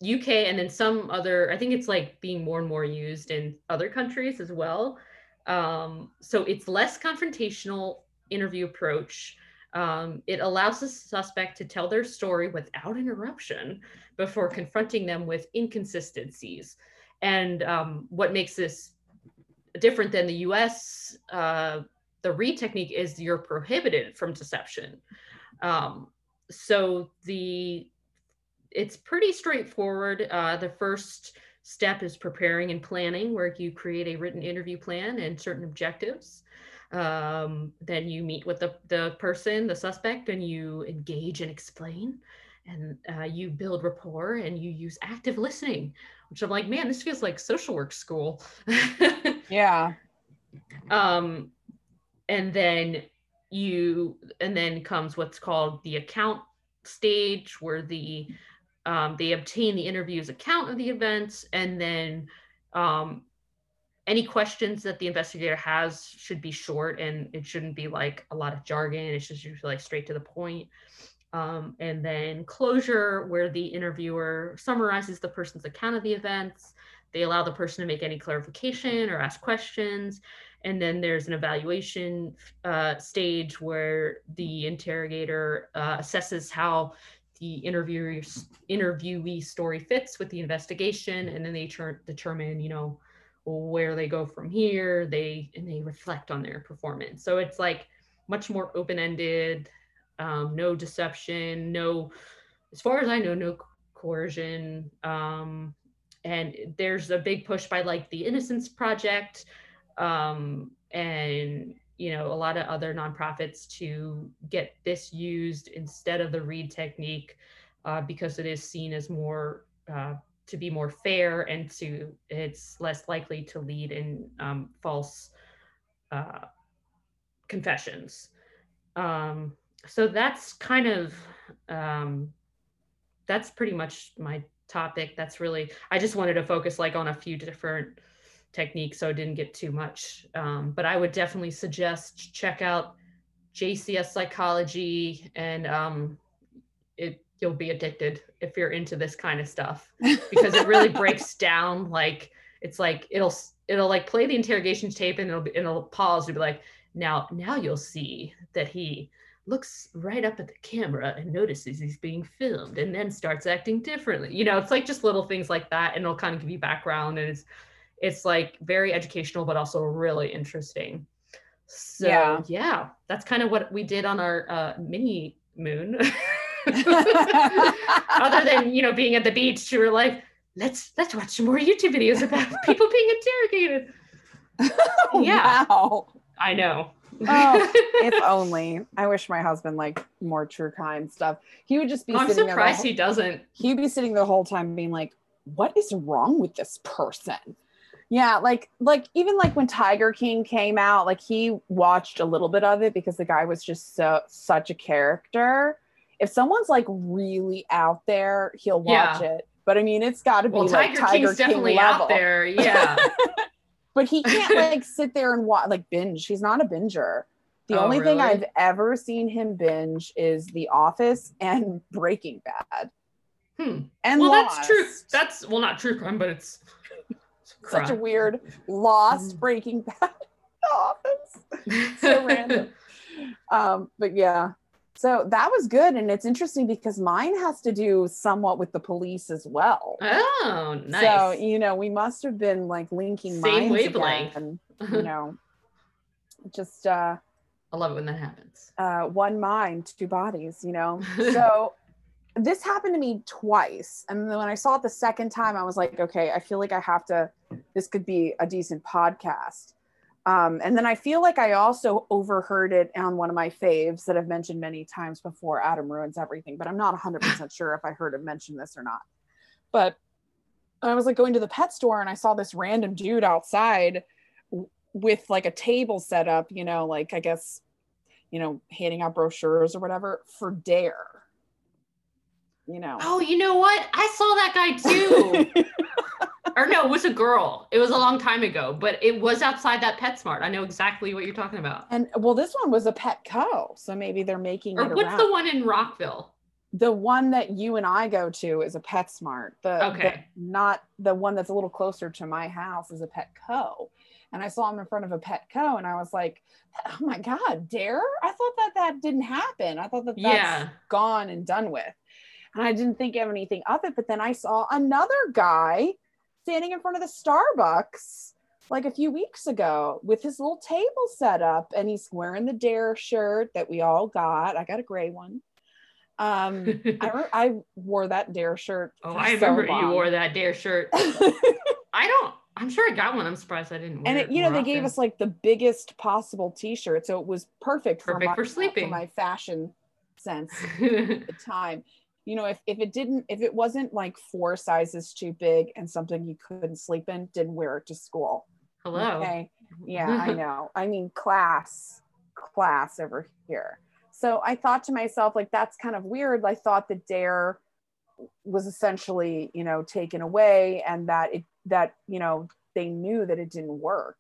UK and then some other, I think it's like being more and more used in other countries as well. Um, so it's less confrontational interview approach. Um, it allows the suspect to tell their story without interruption before confronting them with inconsistencies. And um, what makes this different than the US, uh, the Reid technique is you're prohibited from deception. Um, so the it's pretty straightforward. Uh, the first step is preparing and planning, where you create a written interview plan and certain objectives. Um, then you meet with the, the person, the suspect, and you engage and explain. And uh, you build rapport and you use active listening, which I'm like, man, this feels like social work school. [LAUGHS] Yeah. um, and then you, and then comes what's called the account stage, where the um, they obtain the interview's account of the events, and then um, any questions that the investigator has should be short and it shouldn't be like a lot of jargon. It should just be like straight to the point. Um, and then closure, where the interviewer summarizes the person's account of the events. They allow the person to make any clarification or ask questions. And then there's an evaluation uh, stage where the interrogator uh, assesses how the interviewer's interviewee story fits with the investigation, and then they ter- determine, you know, where they go from here. They and they reflect on their performance. So it's like much more open-ended, um, no deception, no, as far as I know, no coercion. Um, and there's a big push by like the Innocence Project, um, and you know a lot of other nonprofits to get this used instead of the Reid technique uh, because it is seen as more uh, to be more fair and to it's less likely to lead in um, false uh, confessions. Um, so that's kind of um, that's pretty much my topic. That's really i just wanted to focus like on a few different technique, so I didn't get too much. Um, but I would definitely suggest check out JCS Psychology, and um, it you'll be addicted if you're into this kind of stuff [LAUGHS] because it really breaks down. Like it's like it'll it'll like play the interrogation tape and it'll be, it'll pause and be like, now now you'll see that he looks right up at the camera and notices he's being filmed and then starts acting differently. You know, it's like just little things like that, and it'll kind of give you background and it's it's like very educational but also really interesting so yeah, yeah that's kind of what we did on our uh, mini moon [LAUGHS] other than you know being at the beach we were like let's let's watch some more youtube videos about [LAUGHS] people being interrogated yeah wow. i know oh, [LAUGHS] if only. I wish my husband liked more true crime stuff. He would just be. I'm sitting surprised there he doesn't. He'd be sitting the whole time being like, "What is wrong with this person?" Yeah, like like even like when Tiger King came out, like he watched a little bit of it because the guy was just so such a character. If someone's like really out there, he'll watch Yeah. it. But I mean, it's got to be Well, like Tiger, Tiger King's King definitely level. out there. Yeah. [LAUGHS] But he can't [LAUGHS] like sit there and watch like binge. He's not a binger. The Oh, only thing? I've ever seen him binge is The Office and Breaking Bad. Hmm. And Well, Lost. that's true. That's well, not true crime, but it's such a weird Lost, Mm. Breaking [LAUGHS] Bad, The Office. so [LAUGHS] random. Um, but yeah, so that was good, and it's interesting because mine has to do somewhat with the police as well. Oh, nice. So you know, we must have been like linking Same minds wavelength. again. [LAUGHS] You know, just uh, I love it when that happens. uh, one mind, two bodies. You know, so. This happened to me twice. And then when I saw it the second time, I was like, okay, I feel like I have to, this could be a decent podcast. Um, and then I feel like I also overheard it on one of my faves that I've mentioned many times before Adam Ruins Everything, but I'm not 100% sure if I heard him mention this or not. But I was like going to the pet store and I saw this random dude outside with like a table set up, you know, like I guess, you know, handing out brochures or whatever for Dare. You know. Oh, you know what? I saw that guy too. [LAUGHS] or no, it was a girl. It was a long time ago, but it was outside that PetSmart. I know exactly what you're talking about. and well, this one was a Petco, so maybe they're making Or it what's around. the one in Rockville? the one that you and I go to is a PetSmart. The, the- Okay. not the one that's a little closer to my house is a Petco. And I saw him in front of a Petco, and I was like, "Oh my God, Dare! I thought that that didn't happen. I thought that that's Yeah. gone and done with." And I didn't think of anything of it. But then I saw another guy standing in front of the Starbucks like a few weeks ago with his little table set up, and he's wearing the Dare shirt that we all got. I got a gray one. Um, I, re- I wore that Dare shirt. [LAUGHS] oh, for I so remember you wore that Dare shirt. [LAUGHS] I don't. I'm sure I got one. I'm surprised I didn't. Wear and it it, you know, they gave us like the biggest possible T-shirt, so it was perfect, Perfect my, for sleeping. my fashion sense [LAUGHS] at the time. You know, if if it didn't, if it wasn't like four sizes too big and something you couldn't sleep in, didn't wear it to school. Hello. Okay. Yeah, I [LAUGHS] know. I mean, class, class over here. So I thought to myself, like, that's kind of weird. I thought the Dare was essentially, you know, taken away and that it, that, you know, they knew that it didn't work.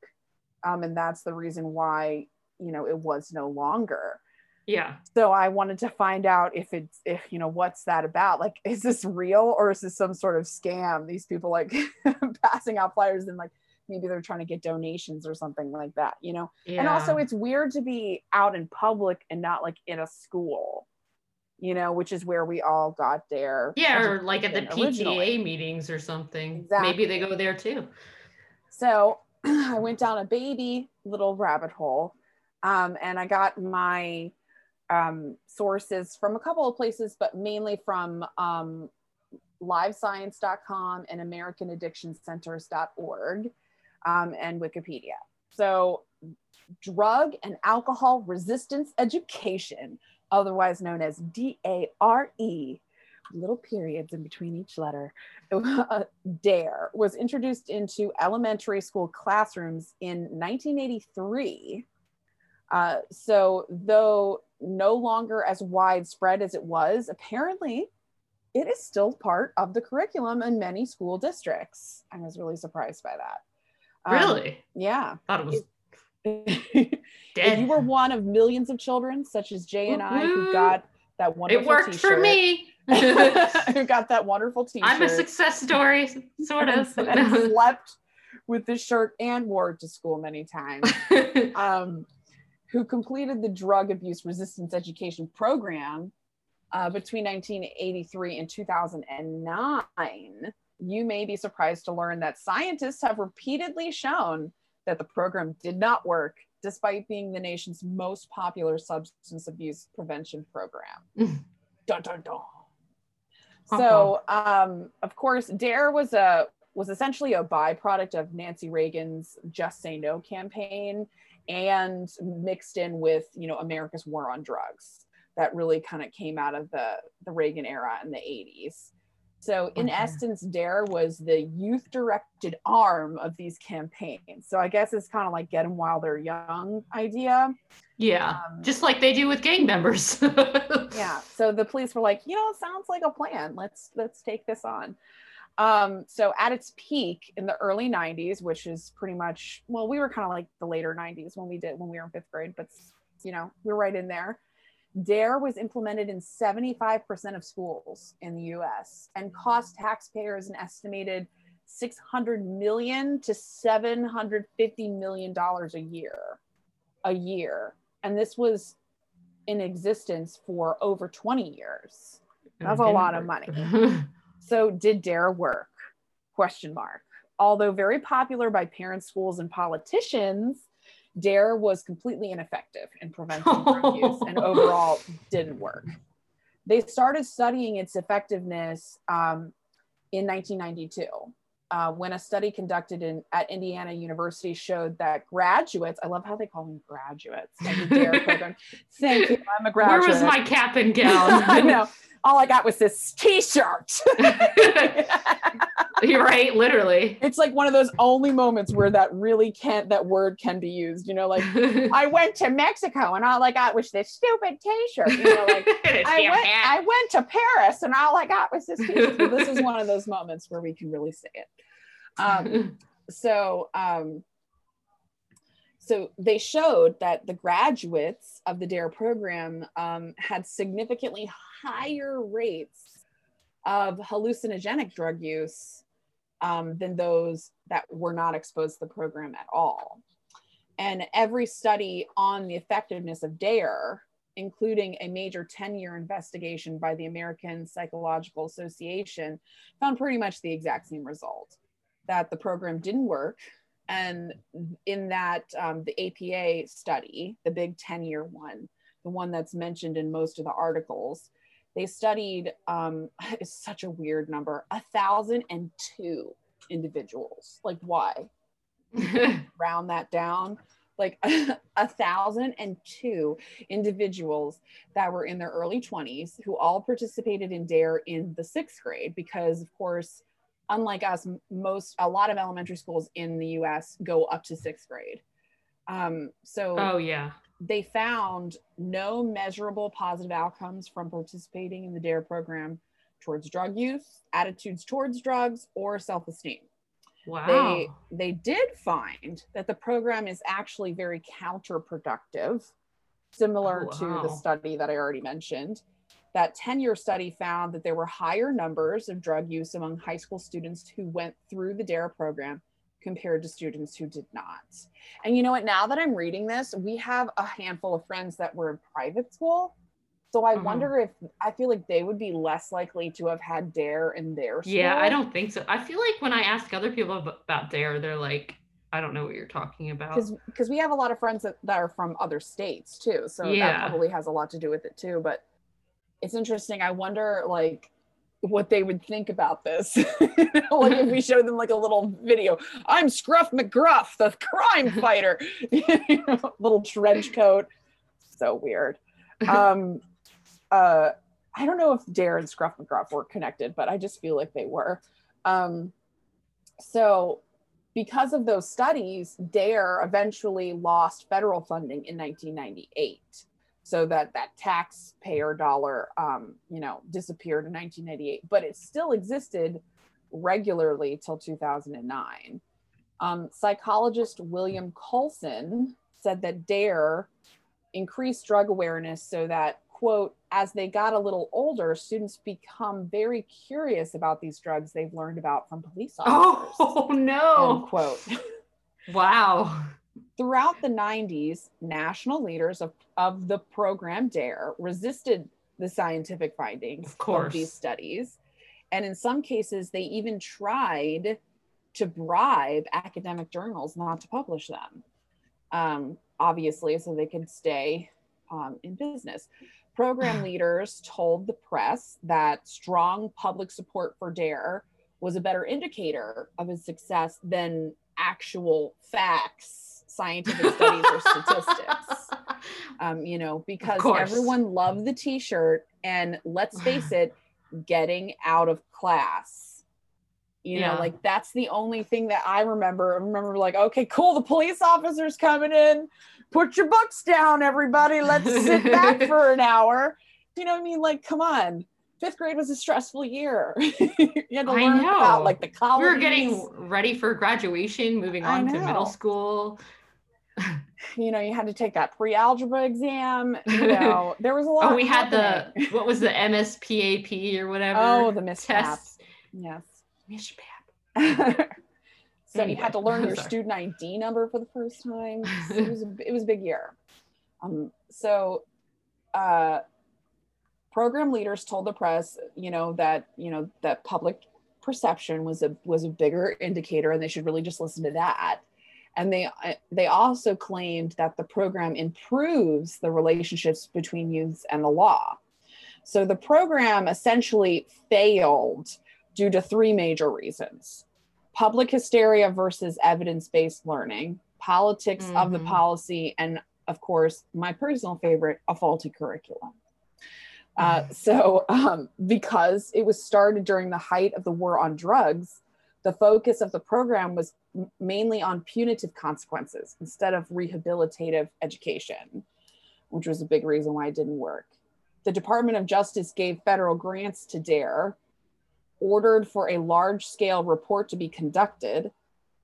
Um, and that's the reason why, you know, it was no longer. Yeah. So I wanted to find out if it's, if, you know, what's that about? Like, is this real or is this some sort of scam? These people like [LAUGHS] passing out flyers and like, maybe they're trying to get donations or something like that, you know? Yeah. And also, it's weird to be out in public and not like in a school, you know, which is where we all got there. yeah, or like at the education originally. Meetings or something. Exactly. Maybe they go there too. So [CLEARS THROAT] I went down a baby little rabbit hole um, and I got my um, sources from a couple of places, but mainly from um, livescience.com and americanaddictioncenters.org um, and Wikipedia. So, drug and alcohol resistance education, otherwise known as DARE, little periods in between each letter, [LAUGHS] DARE, was introduced into elementary school classrooms in 1983. Uh, so, though no longer as widespread as it was, apparently it is still part of the curriculum in many school districts. I was really surprised by that. Um, Really? yeah. Thought it was [LAUGHS] if dead. you were one of millions of children, such as Jay and I, who got that wonderful it worked for t-shirt, me. [LAUGHS] who [LAUGHS] got that wonderful t-shirt, I'm a success story, sort of. and, and slept with this shirt and wore it to school many times. um, who completed the drug abuse resistance education program uh, between 1983 and 2009, you may be surprised to learn that scientists have repeatedly shown that the program did not work despite being the nation's most popular substance abuse prevention program. [LAUGHS] dun, dun, dun. So, um, of course, DARE was a was essentially a byproduct of Nancy Reagan's "Just Say No" campaign, and mixed in with you know America's war on drugs. That really kind of came out of the the Reagan era in the 80s. So, in Okay. essence, DARE was the youth directed arm of these campaigns. So, I guess it's kind of like get them while they're young idea. yeah, Um, just like they do with gang members. [LAUGHS] yeah so the police were like you know it sounds like a plan let's let's take this on um so at its peak in the early 90s which is pretty much well we were kind of like the later 90s when we did when we were in fifth grade but you know we're right in there dare was implemented in 75% of schools in the us and cost taxpayers an estimated 600 million to 750 million dollars a year a year and this was in existence for over 20 years. That's a lot of money. [LAUGHS] So did DARE work? Question mark. Although very popular by parents, schools, and politicians, DARE was completely ineffective in preventing drug [LAUGHS] use and overall didn't work. They started studying its effectiveness um, in 1992 uh, when a study conducted in, at Indiana University showed that graduates, I love how they call them graduates of the DARE program. Thank you, I'm a graduate. Where was my cap and gown? [LAUGHS] I know. All I got was this T-shirt. [LAUGHS] You're right, literally. It's like one of those only moments where that really can't that word can be used. You know, like [LAUGHS] I went to Mexico and all I got was this stupid T-shirt. You know, like [LAUGHS] I went I went to Paris and all I got was this T-shirt. So this is one of those moments where we can really say it. Um, so um, so they showed that the graduates of the DARE program um, had significantly higher rates of hallucinogenic drug use um, than those that were not exposed to the program at all. And every study on the effectiveness of DARE, including a major 10 year investigation by the American Psychological Association, found pretty much the exact same result that the program didn't work and in that, um, the APA study, the big 10 year one, the one that's mentioned in most of the articles, they studied, um, [LAUGHS] it's such a weird number, a thousand and two individuals. Like, why? [LAUGHS] Round that down. Like [LAUGHS] a thousand and two individuals that were in their early 20s who all participated in DARE in the sixth grade because, of course, unlike us, most a lot of elementary schools in the U.S. go up to sixth grade. Um, so oh yeah, they found no measurable positive outcomes from participating in the DARE program towards drug use, attitudes towards drugs, or self-esteem. Wow. They they did find that the program is actually very counterproductive, similar oh, wow. to the study that I already mentioned that 10 year study found that there were higher numbers of drug use among high school students who went through the DARE program compared to students who did not. And you know what? Now that I'm reading this, we have a handful of friends that were in private school. So I uh-huh. wonder if I feel like they would be less likely to have had DARE in their school. Yeah, I don't think so. I feel like when I ask other people about DARE, they're like, I don't know what you're talking about. Because we have a lot of friends that, that are from other states too. So yeah. that probably has a lot to do with it too. But it's interesting. I wonder like what they would think about this. [LAUGHS] like if we [LAUGHS] showed them like a little video. I'm Scruff McGruff, the crime [LAUGHS] fighter. you know, little trench coat. So weird. Um uh I don't know if Dare and Scruff McGruff were connected, but I just feel like they were. Um so because of those studies, DARE eventually lost federal funding in 1998 so that that taxpayer dollar um, you know disappeared in 1988 but it still existed regularly till 2009 um, psychologist william coulson said that dare increased drug awareness so that quote as they got a little older students become very curious about these drugs they've learned about from police officers. Oh [LAUGHS] no. End quote. Wow Throughout the 90s, national leaders of, of the program DARE resisted the scientific findings of, of these studies. And in some cases, they even tried to bribe academic journals not to publish them, um, obviously, so they could stay um, in business. Program [SIGHS] leaders told the press that strong public support for DARE was a better indicator of its success than actual facts scientific studies or statistics. [LAUGHS] Um, you know, because everyone loved the t-shirt and let's face [SIGHS] it, getting out of class. You yeah. know, like that's the only thing that I remember. I remember like, okay, cool, the police officer's coming in. Put your books down, everybody. Let's sit back [LAUGHS] for an hour. You know what I mean? Like, come on fifth grade was a stressful year. [LAUGHS] you had to learn about like the college. We were getting ready for graduation, moving on to middle school. You know, you had to take that pre-algebra exam. You [LAUGHS] know, there was a lot. oh, we had the [LAUGHS] what was the MSPAP or whatever? Oh, the MISPAP. Yes. MISPAP. [LAUGHS] so anyway, you had to learn your student ID number for the first time. it was a, it was a big year. Um, so, uh, program leaders told the press, you know, that you know that public perception was a was a bigger indicator, and they should really just listen to that and they they also claimed that the program improves the relationships between youths and the law so the program essentially failed due to three major reasons public hysteria versus evidence-based learning politics mm-hmm. of the mm-hmm. policy and of course my personal favorite a faulty curriculum uh, so um, because it was started during the height of the war on drugs the focus of the program was mainly on punitive consequences instead of rehabilitative education, which was a big reason why it didn't work. The Department of Justice gave federal grants to DARE, ordered for a large scale report to be conducted.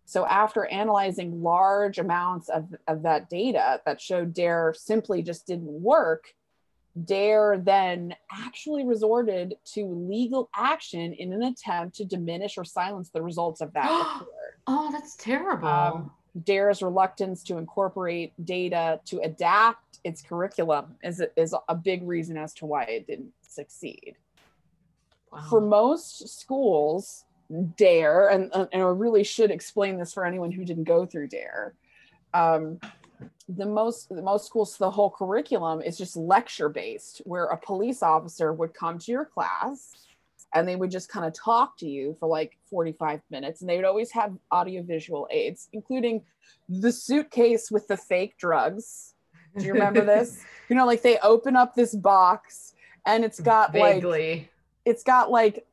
So, after analyzing large amounts of, of that data that showed DARE simply just didn't work, DARE then actually resorted to legal action in an attempt to diminish or silence the results of that [GASPS] report. oh, that's terrible. Um, DARE's reluctance to incorporate data to adapt its curriculum is, is a big reason as to why it didn't succeed. wow. For most schools, DARE, and, and I really should explain this for anyone who didn't go through DARE. Um, the most the most schools the whole curriculum is just lecture based where a police officer would come to your class and they would just kind of talk to you for like 45 minutes and they would always have audiovisual aids including the suitcase with the fake drugs. Do you remember this? [LAUGHS] You know like they open up this box and it's got like it's got like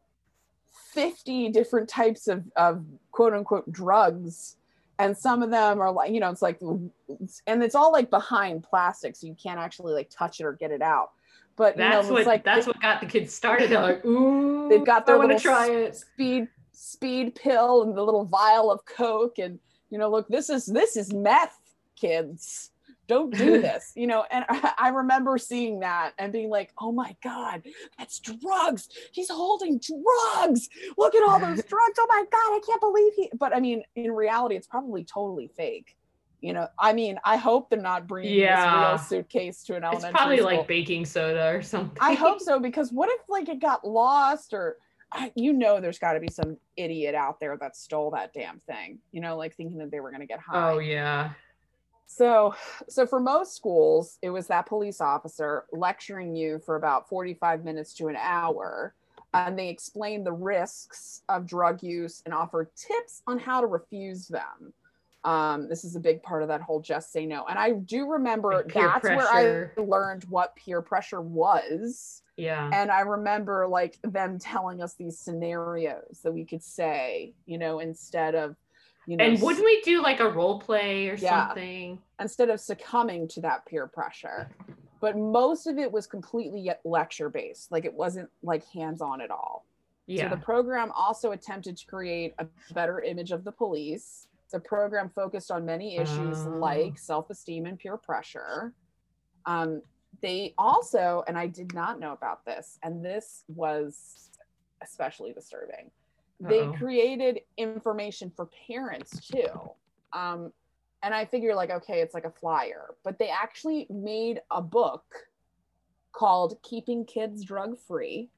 50 different types of, of quote unquote drugs and some of them are like you know it's like and it's all like behind plastic so you can't actually like touch it or get it out but you That's know what it's like that's what got the kids started. [LAUGHS] They're like, ooh, they've got their want to little try it. speed speed pill and the little vial of coke and you know look this is this is meth kids don't do [LAUGHS] this you know and [LAUGHS] I, remember seeing that and being like oh my god that's drugs he's holding drugs look at all those [LAUGHS] drugs oh my god i can't believe he but i mean in reality it's probably totally fake you know i mean i hope they're not bringing Yeah. this real suitcase to an elementary It's probably school. like baking soda or something. I hope so because what if like it got lost or you know there's got to be some idiot out there that stole that damn thing. You know, like thinking that they were going to get oh, high. Oh yeah. So, so for most schools, it was that police officer lecturing you for about 45 minutes to an hour. And they explained the risks of drug use and offered tips on how to refuse them. Um, this is a big part of that whole just say no. And I do remember peer that's where. I learned what peer pressure was. Yeah. And I remember like them telling us these scenarios that we could say, you know, instead of, you know, And wouldn't we do like a role play or Yeah. something? instead of succumbing to that peer pressure. But most of it was completely lecture based, like it wasn't like hands on at all. Yeah. So the program also attempted to create a better image of the police. The program focused on many issues Oh. like self esteem and peer pressure. Um, they also, and I did not know about this, and this was especially disturbing. They created information for parents too. Um, and I figure, like, okay, it's like a flyer, but they actually made a book called Keeping Kids Drug Free.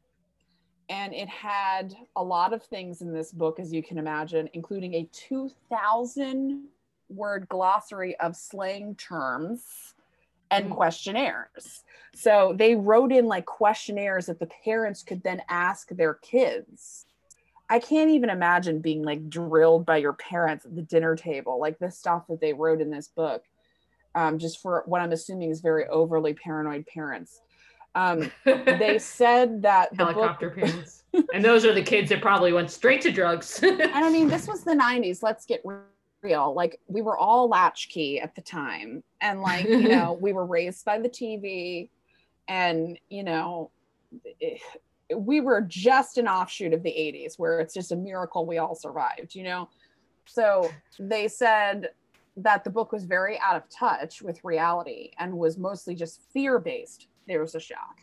And it had a lot of things in this book, as you can imagine, including a 2,000 word glossary of slang terms and Mm. questionnaires. So they wrote in like questionnaires that the parents could then ask their kids. I can't even imagine being like drilled by your parents at the dinner table, like the stuff that they wrote in this book, um, just for what I'm assuming is very overly paranoid parents. Um, they [LAUGHS] said that the book, helicopter parents. and those are the kids that probably went straight to drugs. [LAUGHS] and I mean, this was the 90s. Let's get real. Like, we were all latchkey at the time. And, like, you [LAUGHS] know, we were raised by the TV. And, you know, it- we were just an offshoot of the 80s where it's just a miracle we all survived, you know? So they said that the book was very out of touch with reality and was mostly just fear based. There was a shock.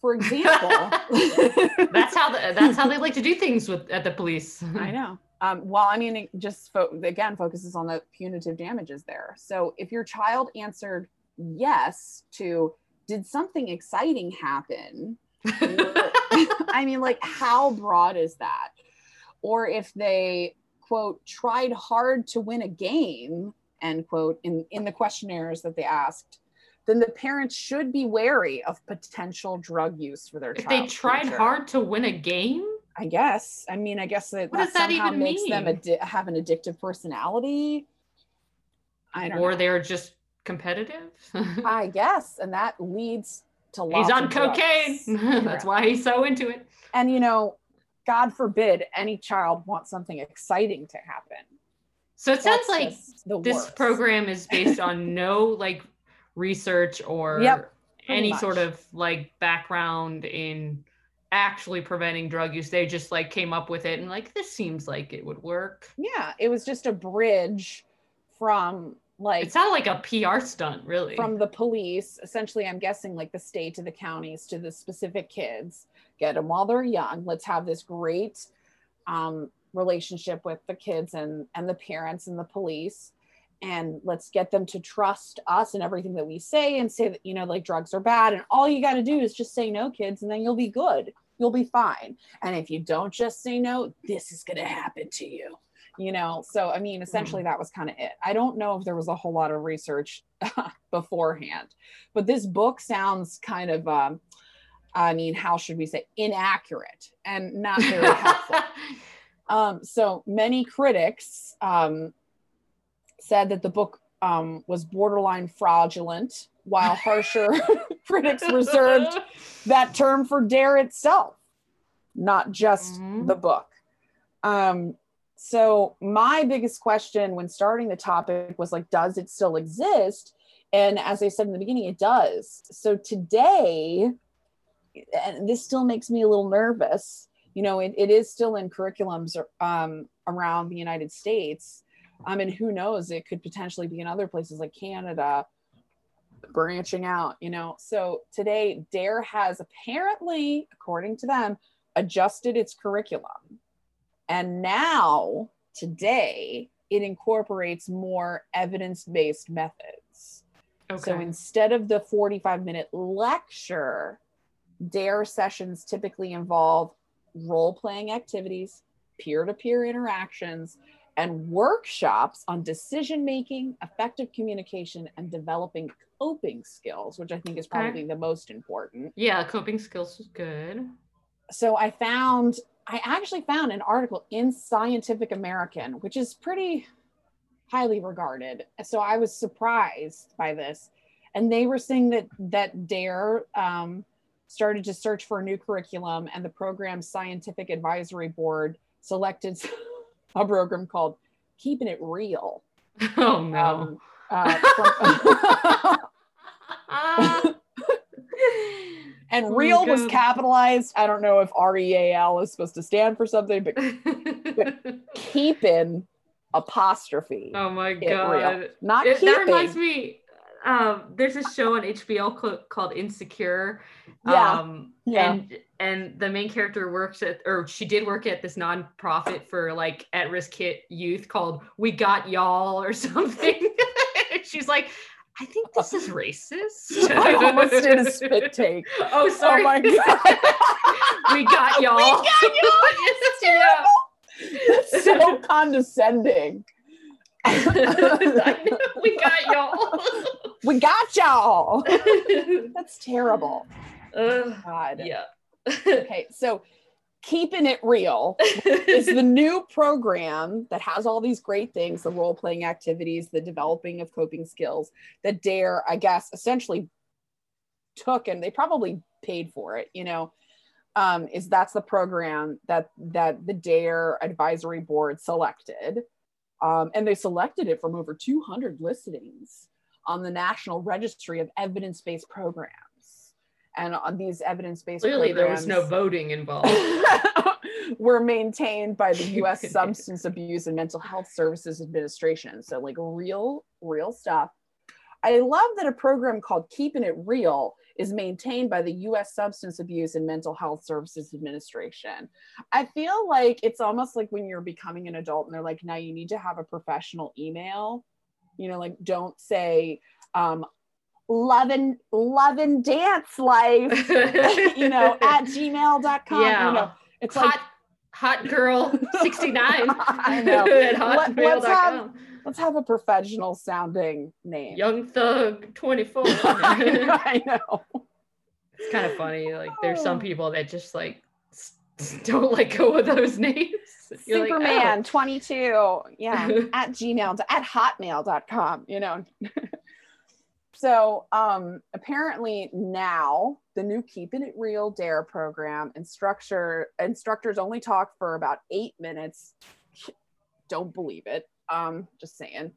For example, [LAUGHS] that's how the, that's how they like to do things with at the police. I know. Um, well, I mean, it just fo- again focuses on the punitive damages there. So if your child answered yes to, did something exciting happen? [LAUGHS] I mean, like, how broad is that? Or if they, quote, tried hard to win a game, end quote, in, in the questionnaires that they asked, then the parents should be wary of potential drug use for their if child. they tried hard to win a game, I guess. I mean, I guess that, What that that somehow even makes them mean? addi- have an addictive personality. I don't or know. they're just competitive. [LAUGHS] I guess, and that leads to lots he's on cocaine. [LAUGHS] that's why he's so into it. And you know, God forbid any child wants something exciting to happen. So it sounds That's like this worst. program is [LAUGHS] based on no like research or Yep, any much. sort of like background in actually preventing drug use. They just like came up with it and like this seems like it would work. Yeah, it was just a bridge from like It sounded like a PR stunt, really. from the police essentially i'm guessing like the state to the counties to the specific kids. Get them while they're young. Let's have this great um, relationship with the kids and and the parents and the police. And let's get them to trust us and everything that we say and say that you know like drugs are bad and all you got to do is just say no kids and then you'll be good. You'll be fine. And if you don't just say no this is going to happen to you you know? So i mean essentially that was kind of it. I don't know if there was a whole lot of research [LAUGHS] beforehand but this book sounds kind of um i mean how should we say inaccurate and not very helpful. [LAUGHS] Um so many critics um said that the book um was borderline fraudulent while harsher [LAUGHS] critics reserved that term for dare itself not just Mhm. the book. Um so my biggest question when starting the topic was like does it still exist? And as i said in the beginning it does. So today and this still makes me a little nervous you know it, it is still in curriculums um, around the united states. Um, and who knows it could potentially be in other places like canada branching out you know. So today dare has apparently according to them adjusted its curriculum and now today it incorporates more evidence-based methods okay. so instead of the 45 minute lecture, DARE sessions typically involve role playing activities, peer to peer interactions, and workshops on decision making, effective communication, and developing coping skills, which I think is Okay. probably the most important. yeah, coping skills is good. So I found, I actually found an article in Scientific American, which is pretty highly regarded. So I was surprised by this. And they were saying that that DARE um, started to search for a new curriculum, and the program's scientific advisory board selected [LAUGHS] a program called Keeping It Real. Oh no. Um, uh, from- [LAUGHS] [LAUGHS] and Oh, real was capitalized. I don't know if R E A L is supposed to stand for something, but [LAUGHS] keeping apostrophe. oh my it real. god. Not It- keeping. that reminds me um there's a show on HBO cl- called Insecure. Yeah. Um Yeah. and and the main character works at or she did work at this nonprofit for like at-risk kid youth called We Got Y'all or [LAUGHS] something. [LAUGHS] She's like, I think this is racist. [LAUGHS] I almost did a spit take. Oh, oh sorry. Oh my god. we got y'all. We got y'all. yeah. That's [LAUGHS] so condescending. we got y'all. We got y'all. That's terrible. Ugh, God. yeah. [LAUGHS] Okay, so keeping it real is the [LAUGHS] new program that has all these great things the role playing activities, the developing of coping skills that DARE, I guess, essentially took and they probably paid for it, you know. Um, is that's the program that that the DARE advisory board selected. Um, and they selected it from over 200 listings on the National Registry of Evidence-Based Programs. And on these evidence-based programs. Clearly, there was no voting involved. [LAUGHS] were maintained by the [LAUGHS] US Substance Abuse and Mental Health Services Administration. So, like, real, real stuff. I love that a program called Keeping It Real is maintained by the US Substance Abuse and Mental Health Services Administration. I feel like it's almost like when you're becoming an adult and they're like, now you need to have a professional email. You know, like, don't say, um, love and love and dance life [LAUGHS] you know at gmail.com yeah. you know it's hot, like hot girl [LAUGHS] 69 I know. [LAUGHS] at Let- let's have- let's have a professional sounding name Young Thug 24. I know, I know. it's kind of funny. Like, there's some Oh. people that just like don't let go of those names. You're like, oh. superman 22 yeah at gmail at hotmail.com you know So um, apparently now the new Keeping It Real Dare program instructor instructors only talk for about eight minutes. Don't believe it. Um, just saying.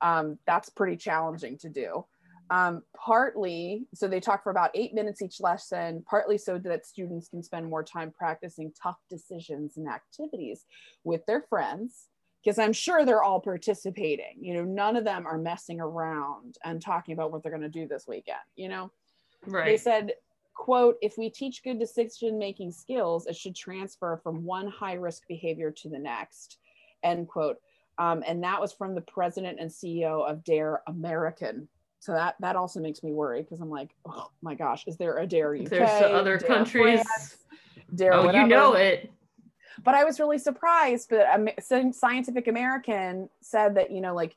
Um, that's pretty challenging to do. Um, partly, so they talk for about eight minutes each lesson, partly so that students can spend more time practicing tough decisions and activities with their friends because I'm sure they're all participating. You know, none of them are messing around and talking about what they're going to do this weekend. You know, Right. they said, "quote If we teach good decision making skills, it should transfer from one high risk behavior to the next." End quote. Um, and that was from the president and CEO of Dare American. So that that also makes me worry because I'm like, oh my gosh, is there a Dare UK? There's other Dare countries. France, Dare oh, you know it. But I was really surprised. But um, Scientific American said that you know, like,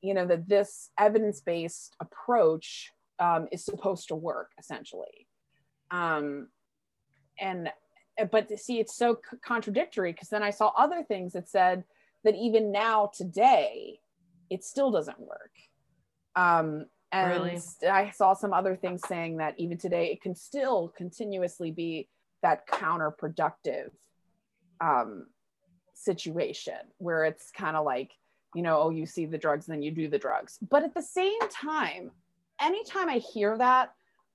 you know, that this evidence-based approach um, is supposed to work essentially. Um, and but to see, it's so contradictory because then I saw other things that said that even now today, it still doesn't work. Um, and Really? I saw some other things saying that even today, it can still continuously be that counterproductive um, situation where it's kind of like, you know, oh, you see the drugs, then you do the drugs. But at the same time, anytime I hear that,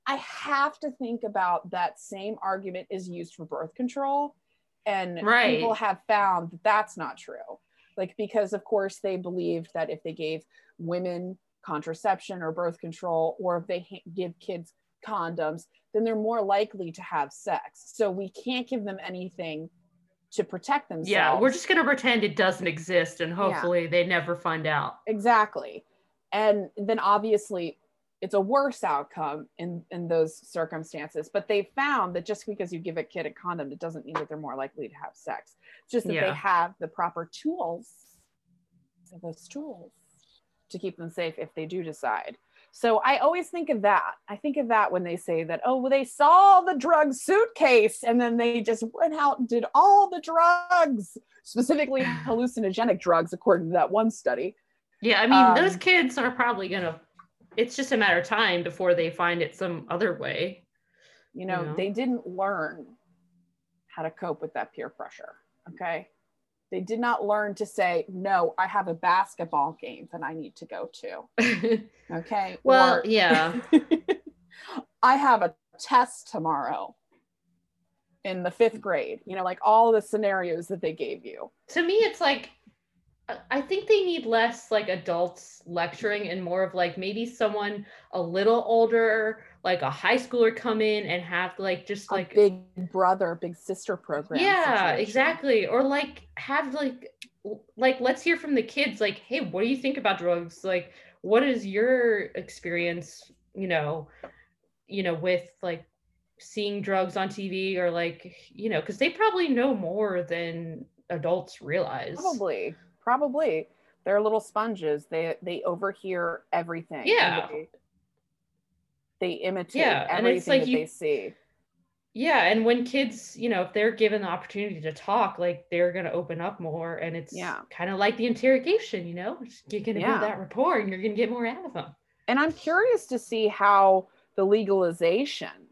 I have to think about that same argument is used for birth control. And Right. people have found that that's not true. Like, because of course they believed that if they gave women contraception or birth control, or if they ha- give kids condoms, then they're more likely to have sex. So we can't give them anything to protect themselves. Yeah, we're just gonna pretend it doesn't exist, and hopefully they never find out. exactly. And then obviously it's a worse outcome in, in those circumstances. But they found that just because you give a kid a condom, it doesn't mean that they're more likely to have sex. It's just that they have the proper tools, those tools to keep them safe if they do decide. So I always think of that. I think of that when they say that, oh, well, they saw the drug suitcase and then they just went out and did all the drugs, specifically [SIGHS] hallucinogenic drugs, according to that one study. Yeah, I mean, those Um, kids are probably gonna. It's just a matter of time before they find it some other way. You know, Yeah. they didn't learn how to cope with that peer pressure. Okay. They did not learn to say, no, I have a basketball game that I need to go to. [LAUGHS] Okay. well, Or, yeah, [LAUGHS] I have a test tomorrow in the fifth grade. You know, like all the scenarios that they gave you. to me, it's like I- I think they need less like adults lecturing and more of like maybe someone a little older, like a high schooler, come in and have like just A like big brother, big sister program. yeah situation. exactly or like have like like let's hear from the kids like hey what do you think about drugs like what is your experience you know you know with like seeing drugs on tv or like you know because they probably know more than adults realize Probably, probably. They're little sponges. They they overhear everything. Yeah. They, they imitate Yeah, and everything it's like that you- they see. yeah and when kids you know if they're given the opportunity to talk like they're going to open up more and it's Yeah. kind of like the interrogation you know you're going to Yeah. build that rapport and you're going to get more out of them And I'm curious to see how the legalization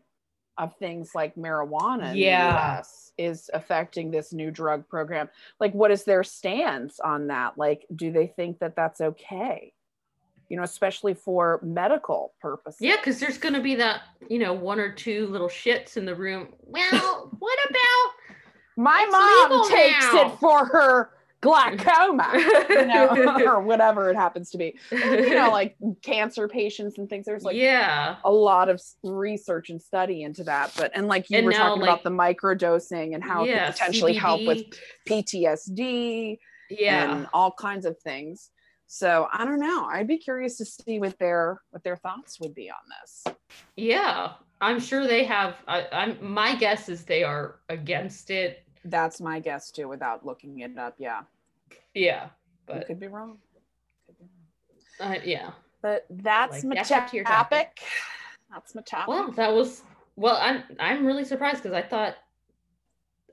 of things like marijuana in Yeah. the US is affecting this new drug program. Like, what is their stance on that? Like, do they think that that's okay? You know, especially for medical purposes. Yeah, because there's gonna be that, you know, one or two little shits in the room. Well, [LAUGHS] what about My mom takes now. it for her glaucoma, you [LAUGHS] know, [LAUGHS] or whatever it happens to be. You know, like cancer patients and things. There's like yeah, a lot of research and study into that. But and like you And were now, talking like- about the microdosing and how it yeah, could potentially help with PTSD Yeah, and all kinds of things. So I don't know. I'd be curious to see what their what their thoughts would be on this. yeah. I'm sure they have. I, I'm. My guess is they are against it. That's my guess too, without looking it up. Yeah, Yeah, you but could be wrong. Could be wrong. uh, yeah. But that's Like, my that's topic. topic. That's my topic. Well, that was. Well, I'm. I'm really surprised because I thought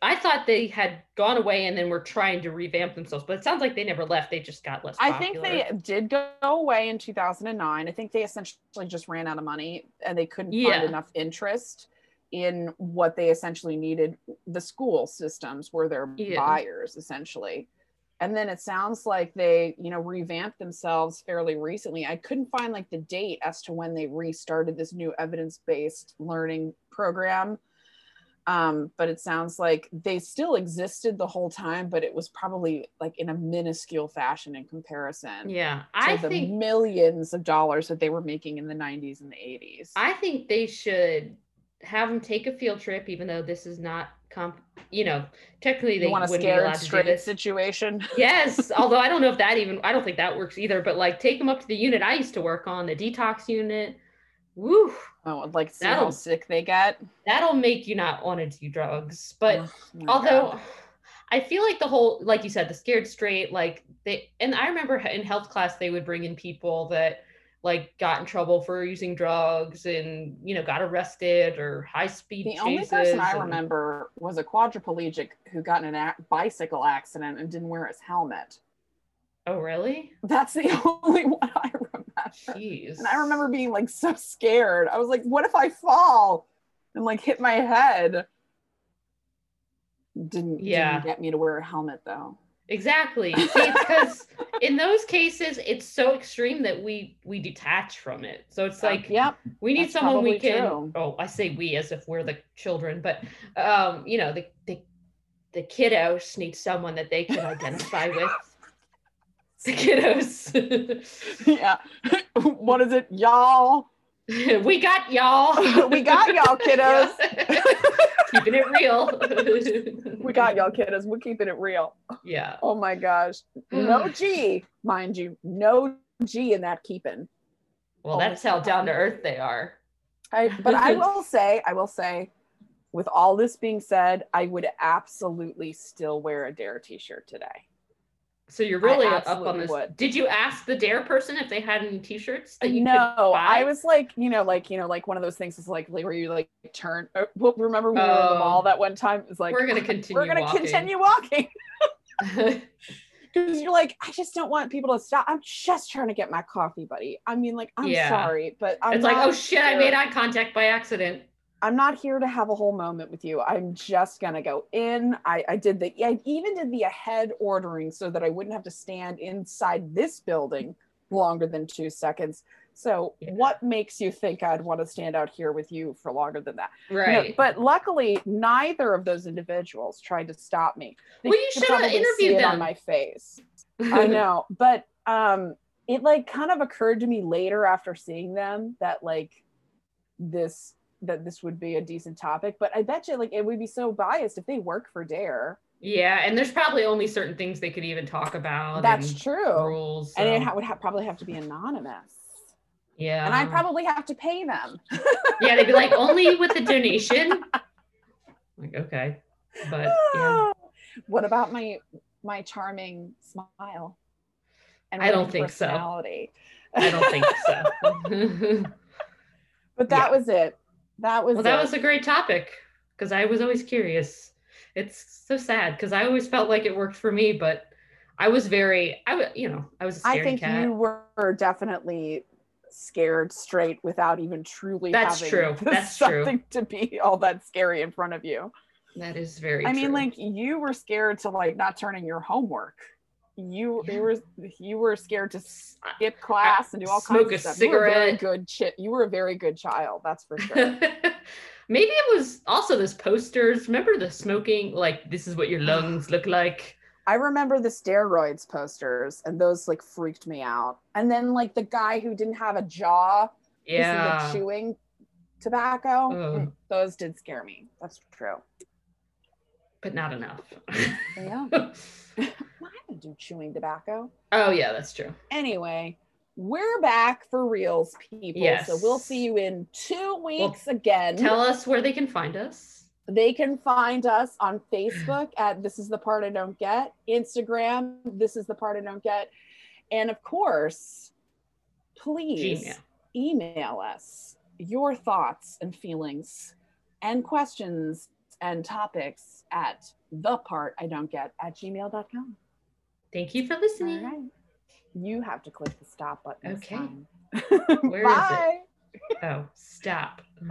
I thought they had gone away and then were trying to revamp themselves, but it sounds like they never left. They just got less. I think they did go away in 2009. I think they essentially just ran out of money and they couldn't Yeah. find enough interest in what they essentially needed. The school systems were their Yeah. buyers essentially. And then it sounds like they, you know, revamped themselves fairly recently. I couldn't find like the date as to when they restarted this new evidence-based learning program. Um, but it sounds like they still existed the whole time, but it was probably like in a minuscule fashion in comparison Yeah, to I the think millions of dollars that they were making in the 90s and the 80s. I think they should have them take a field trip, even though this is not comp. You know, technically they you want a wouldn't be allowed scared straight situation. [LAUGHS] Yes, although I don't know if that even I don't think that works either. But like, take them up to the unit I used to work on, the detox unit. Woo, Oh, I'd like to see how sick they get. that'll make you not want to do drugs. But Oh although God. I feel like the whole, like you said, the scared straight, like they, and I remember in health class they would bring in people that like got in trouble for using drugs and you know got arrested or high speed. the only person I remember was a quadriplegic who got in a- bicycle accident and didn't wear his helmet. Oh really? That's the [LAUGHS] only one I remember. Jeez. And I remember being like so scared. I was like, what if I fall and like hit my head? Didn't, Yeah. didn't get me to wear a helmet though. Exactly. [LAUGHS] Because in those cases, it's so extreme that we we detach from it. So it's like yep. we need someone we can. true. Oh, I say we as if we're the children, but um, you know, the the the kiddos need someone that they can [LAUGHS] identify with. The [LAUGHS] kiddos. yeah. [LAUGHS] what is it, y'all? [LAUGHS] we got y'all. We got y'all, kiddos. Keeping it real. We got y'all kiddos. We're keeping it real. Yeah. Oh my gosh. Hmm. No G, mind you. No G in that keeping. Well, that's how down to earth they are. I but I will say, I will say, with all this being said, I would absolutely still wear a Dare t-shirt today. So you're really up on this. would. Did you ask the Dare person if they had any T-shirts that you no, could buy? I was like, you know, like you know, like one of those things is like, like where you like turn. uh, well, remember we were in the Oh. mall that one time? It's like We're gonna continue We're gonna walking. continue walking [LAUGHS] [LAUGHS] because you're like, I just don't want people to stop. I'm just trying to get my coffee, buddy. I mean, like, I'm Yeah. sorry, but I'm it's like, oh shit, I made eye contact by accident. I'm not here to have a whole moment with you. I'm just gonna go in. I, I did the I even did the ahead ordering so that I wouldn't have to stand inside this building longer than two seconds. So Yeah. what makes you think I'd want to stand out here with you for longer than that? Right. but luckily, neither of those individuals tried to stop me. They Well, you should have interviewed it on them. my face. I [LAUGHS] know, but um, it like kind of occurred to me later after seeing them that like this that this would be a decent topic. But I bet you like it would be so biased if they work for Dare. yeah, and there's probably only certain things they could even talk about. That's and true. Rules. And it ha- would ha- probably have to be anonymous. yeah. And I probably have to pay them. [LAUGHS] yeah, they'd be like only with the donation. [LAUGHS] like okay, but yeah, [GASPS] what about my my charming smile? And I don't think so. I don't think so. [LAUGHS] But that Yeah. was it. That was well, that it. was a great topic because I was always curious. It's so sad because I always felt like it worked for me, but I was very, I was, you know, I was I think Cal. you were definitely scared straight without even truly That's having true. [LAUGHS] That's true. something to be all that scary in front of you. That is very. I mean, like you were scared to like not turning your homework. You you were you were scared to skip class and do all Smoke kinds of stuff. You were a very cigarette. good You were a very good child. That's for sure. [LAUGHS] Maybe it was also those posters. Remember the smoking? Like, this is what your [SIGHS] lungs look like. I remember the steroids posters, and those like freaked me out. And then like the guy who didn't have a jaw, Yeah. chewing tobacco. Ugh. Those did scare me. That's true. But not enough. Yeah. [LAUGHS] Would do chewing tobacco. oh, yeah, that's true. Anyway, we're back for reals, people. Yes. So we'll see you in two weeks again. Tell us where they can find us. they can find us on Facebook at This Is the Part I Don't Get, Instagram, This Is the Part I Don't Get. And of course, please Gmail. email us your thoughts and feelings and questions and topics at the part I don't get at gmail.com. Thank you for listening. Right. You have to click the stop button. Okay. [LAUGHS] Where is it? Oh, stop. [LAUGHS]